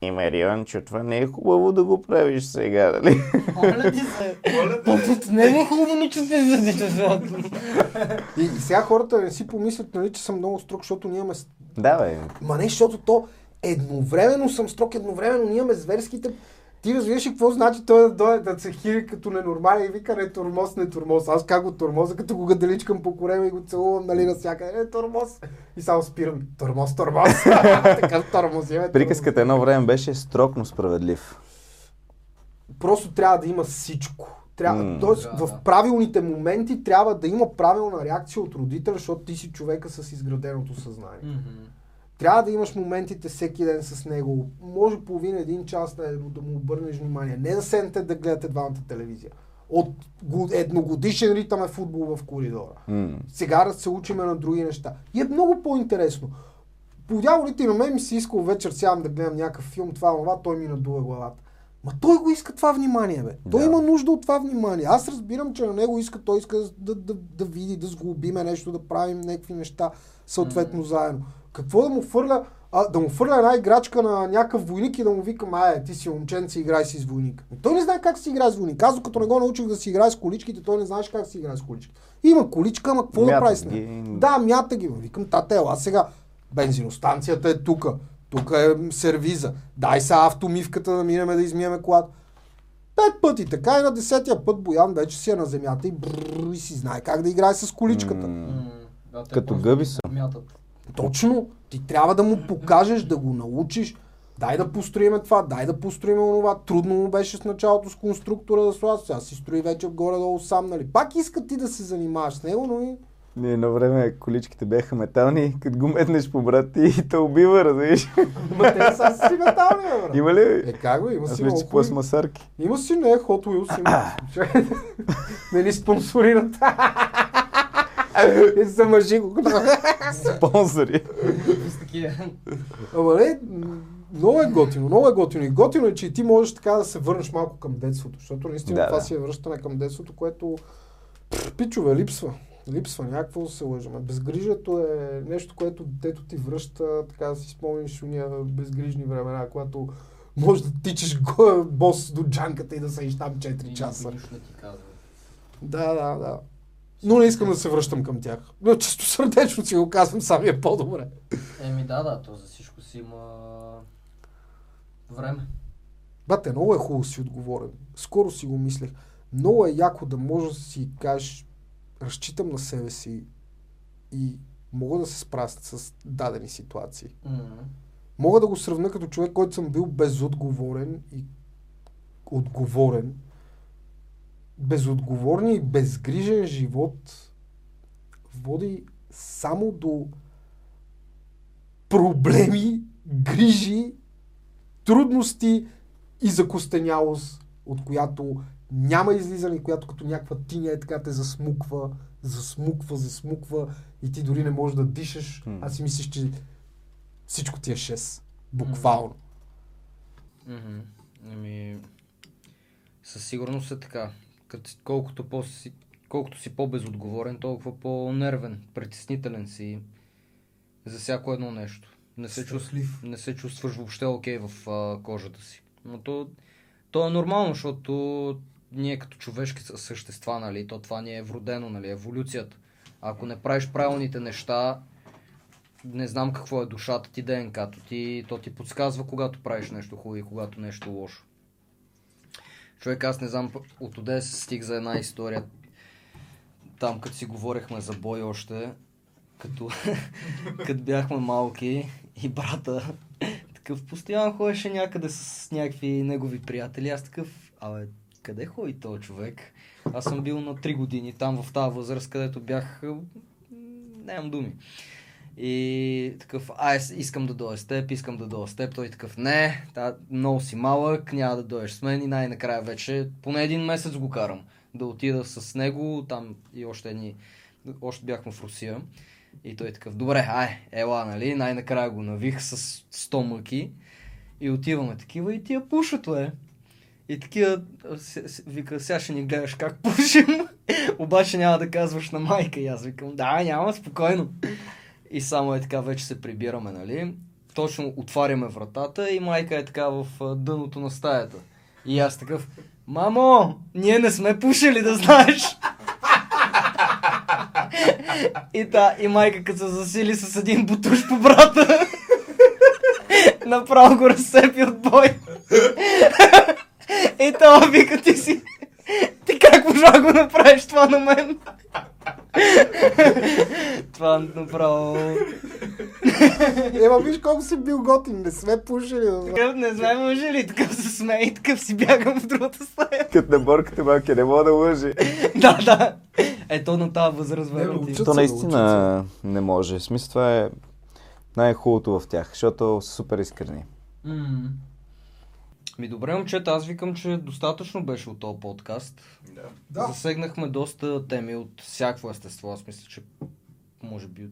Има Риончо, това не е хубаво да го правиш сега, нали? Моля ти се. Не е хубаво ничего се И, и сега хората не си помислят, нали, че съм много строг, защото ние имаме... да, бе. Ма не, защото то едновременно съм строг, едновременно ние имаме зверските... Ти разбираш ли какво значи той да дойде да се хири като ненормален и вика не тормоз, не тормоз. Аз как го тормоза, като го гаделичкам по корема и го целувам, нали, навсякъде. Не тормоз. И само спирам. Тормоз, тормоз. [laughs] така тормозиме. Приказката едно време беше строг, но справедлив. просто трябва да има всичко. Трябва, М. тоест, Да, в правилните моменти трябва да има правилна реакция от родителя, защото ти си човека с изграденото съзнание. Трябва да имаш моментите всеки ден с него. Може половина, един час да, да му обърнеш внимание. Не да седнете да гледате двамата телевизия. От го- едногодишен ритъм е футбол в коридора. М. Сега да се учиме на други неща. И е много по-интересно. По дяволите на мен ми се искал вечер сядам да гледам някакъв филм, това, това, той ми надува главата. Ма той го иска това внимание, бе. Той Да. има нужда от това внимание. Аз разбирам, че на него иска, той иска да, да, да види, да сглобиме нещо, да правим някакви неща съответно заедно. Какво да му фърля? А, да му фърля една играчка на някакъв войник и да му викам, ай, ти си момченце, играй си с войник. Ами той не знае как си играе с войник. Аз докато не го научих да си играе с количките, той не знаеш как си играе с количките. Има количка, ама какво да прави с нея? Да, мята ги. Викам, тате, ела сега. Бензиностанцията е тука. Тук е сервиза. Дай са автомивката да минеме да измиеме колата. Пет пъти така и на десетия път Боян вече си е на земята и, бррр, и си знае как да играе с количката. М. Като гъби са. Мятат. Точно. Ти трябва да му покажеш, да го научиш. дай да построиме това, дай да построиме онова. Трудно му беше с началото с конструктора да слага, сега си строи вече горе-долу сам, нали. Пак иска ти да се занимаваш с него, но и... Ние едно време количките бяха метални, като го метнеш по брат и те убива, разбираш. Ма те са си метални, брат. Има ли? Е, как бе, има Аз си много хубави- пластмасарки. Има си, не, Hot Wheels има. [coughs] [laughs] Не ни спонсорират. И се мъжи го. Спонсори. Ама не, много е готино, много е готино. И готино е, че и ти можеш така да се върнеш малко към детството, защото наистина Да, това да. си е връщане към детството, което пичове, липсва. Липсва, някакво да се лъжаме. Безгрижието е нещо, което детето ти връща, така да си спомниш уния безгрижни времена, когато можеш да тичаш го- бос до джанката и да седиш там 4 часа. Нищо не ти казва. Да, да, да. Но не искам да се връщам към тях. Но чисто сърдечно си го казвам, сам е по-добре. Еми да, да, то за всичко си има време. Бате, много е хубаво си отговорен. Скоро си го мислех. Много е яко да можеш да си кажеш, разчитам на себе си и мога да се справя с дадени ситуации. Мога да го сравня като човек, който съм бил безотговорен и отговорен. Безотговорен и безгрижен живот води само до проблеми, грижи, трудности и закостенялост, от която няма излизане, която като някаква тиня е така те засмуква, засмуква, засмуква и ти дори не можеш да дишаш, М. а си мислиш, че всичко ти е 6. Буквално. Ами, със сигурност е така. Колкото, по си, колкото си по-безотговорен, толкова по-нервен, притеснителен си за всяко едно нещо. Не се, чувств, Страхлив. не се чувстваш въобще окей в а, кожата си. Но то, то е нормално, защото ние като човешки същества, нали, то това ни е вродено, нали, еволюцията. Ако не правиш правилните неща, не знам какво е душата ти, ДНК-то ти, то ти подсказва когато правиш нещо хубаво и когато нещо лошо. Човек, аз не знам от къде се стиг за една история. Там, като си говорихме за бой още, като, [laughs] като бяхме малки и брата [laughs] такъв постоянно ходеше някъде с някакви негови приятели. Аз такъв, абе, къде ходи този човек? Аз съм бил на 3 години там в тази възраст, където бях... Нямам думи. И такъв, с- искам да дойда с теб, искам да дойда с теб. Той такъв, не, та, много си малък, няма да дойдеш с мен и най-накрая вече поне един месец го карам да отида с него, там и още едни, още бяхме в Русия. И той такъв, добре, ай, ела, нали, най-накрая го навих с 100 мъки и отиваме такива и тия пушат, е. И такива, вика, сега ще ни гледаш как пушим, [laughs] обаче няма да казваш на майка. И аз викам, да, няма, спокойно. И само е така, вече се прибираме, нали? Точно отваряме вратата и майка е така в дъното на стаята. И аз такъв, мамо, ние не сме пушили, да знаеш. и та, и майка като се засили с един бутуш по брата, направо го разцепи от бой. и това вика ти си, ти как можа го направиш това на мен? Това направо... [laughs] Ема виж колко си бил готин, не сме пушили. да. Такъв не знам може ли, такъв се смее и такъв си бягам в другата стая. Като не бъркате малки, не мога да лъжи. [laughs] да, да. Ето на тази възраст, учат То наистина не може. В смисъл това е най-хубавото в тях, защото са супер искрени. М. Ми добре, момчета, аз викам, че достатъчно беше от този подкаст. Да. Да. Засегнахме доста теми от всяко естество. Аз мисля, че може би...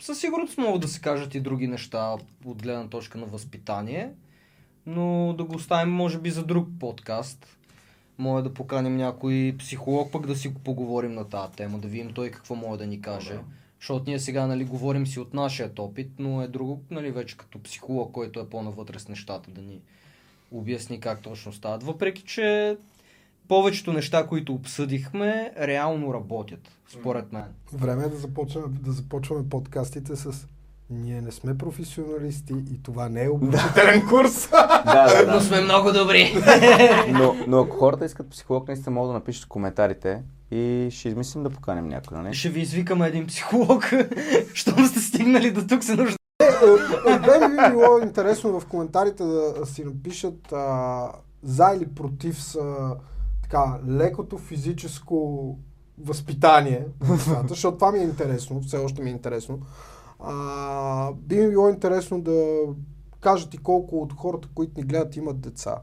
Със сигурност могат да се кажат и други неща от гледна точка на възпитание, но да го оставим може би за друг подкаст. Може да поканим някой психолог, пък да си поговорим на тази тема, да видим той какво може да ни каже. Защото ние сега нали, говорим си от нашия опит, но е друго нали, вече като психолог, който е по-навътре с нещата, да ни обясни как точно стават. Въпреки, че повечето неща, които обсъдихме, реално работят, според мен. Време е да започваме, да започваме подкастите с ние не сме професионалисти и това не е обучителен курс. [laughs] Да, да, Но сме много добри. [laughs] Но, но ако хората искат психолог, наистина могат да напишат в коментарите и ще измислим да поканим някой, нали? Ще ви извикаме един психолог, [laughs] щом сте стигнали до тук се нужда Мен би било интересно в коментарите да си напишат а, за или против са така, лекото физическо възпитание, [laughs] защото това ми е интересно, все още ми е интересно. А, би ми било интересно да кажат и колко от хората, които ни гледат, имат деца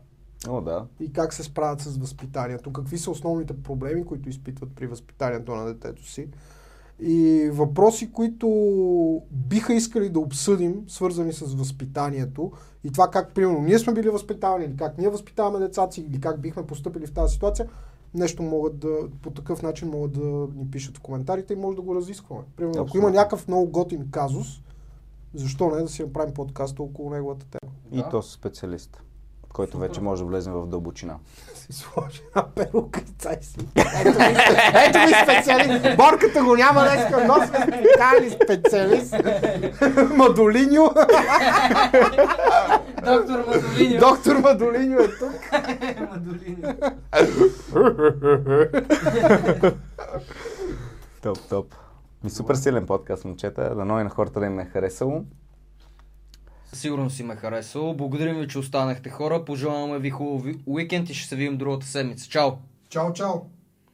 О, да. и как се справят с възпитанието, какви са основните проблеми, които изпитват при възпитанието на детето си. И въпроси, които биха искали да обсъдим, свързани с възпитанието и това как, примерно, ние сме били възпитавани, или как ние възпитаваме децата си, или как бихме поступили в тази ситуация, нещо могат да, по такъв начин могат да ни пишат в коментарите и може да го разискваме. Примерно, ако Абсолютно. има някакъв много готин казус, защо не да си направим подкаст около неговата тема. И Да. то със специалист, който вече може да влезе в дълбочина. си сложи една перука и цай си. Ето ми специалист. Борката го няма днеска, но сме специални специалист. Мадолиньо. Доктор Мадолиньо. Доктор Мадолиньо е тук. Мадолиньо. Топ, топ. Ми супер силен подкаст, момчета. Дано и на хората да им е харесало. Сигурно си ме харесало. Благодарим ви, че останахте хора. Пожелаваме ви хубав уикенд и ще се видим другата седмица. Чао! Чао, чао.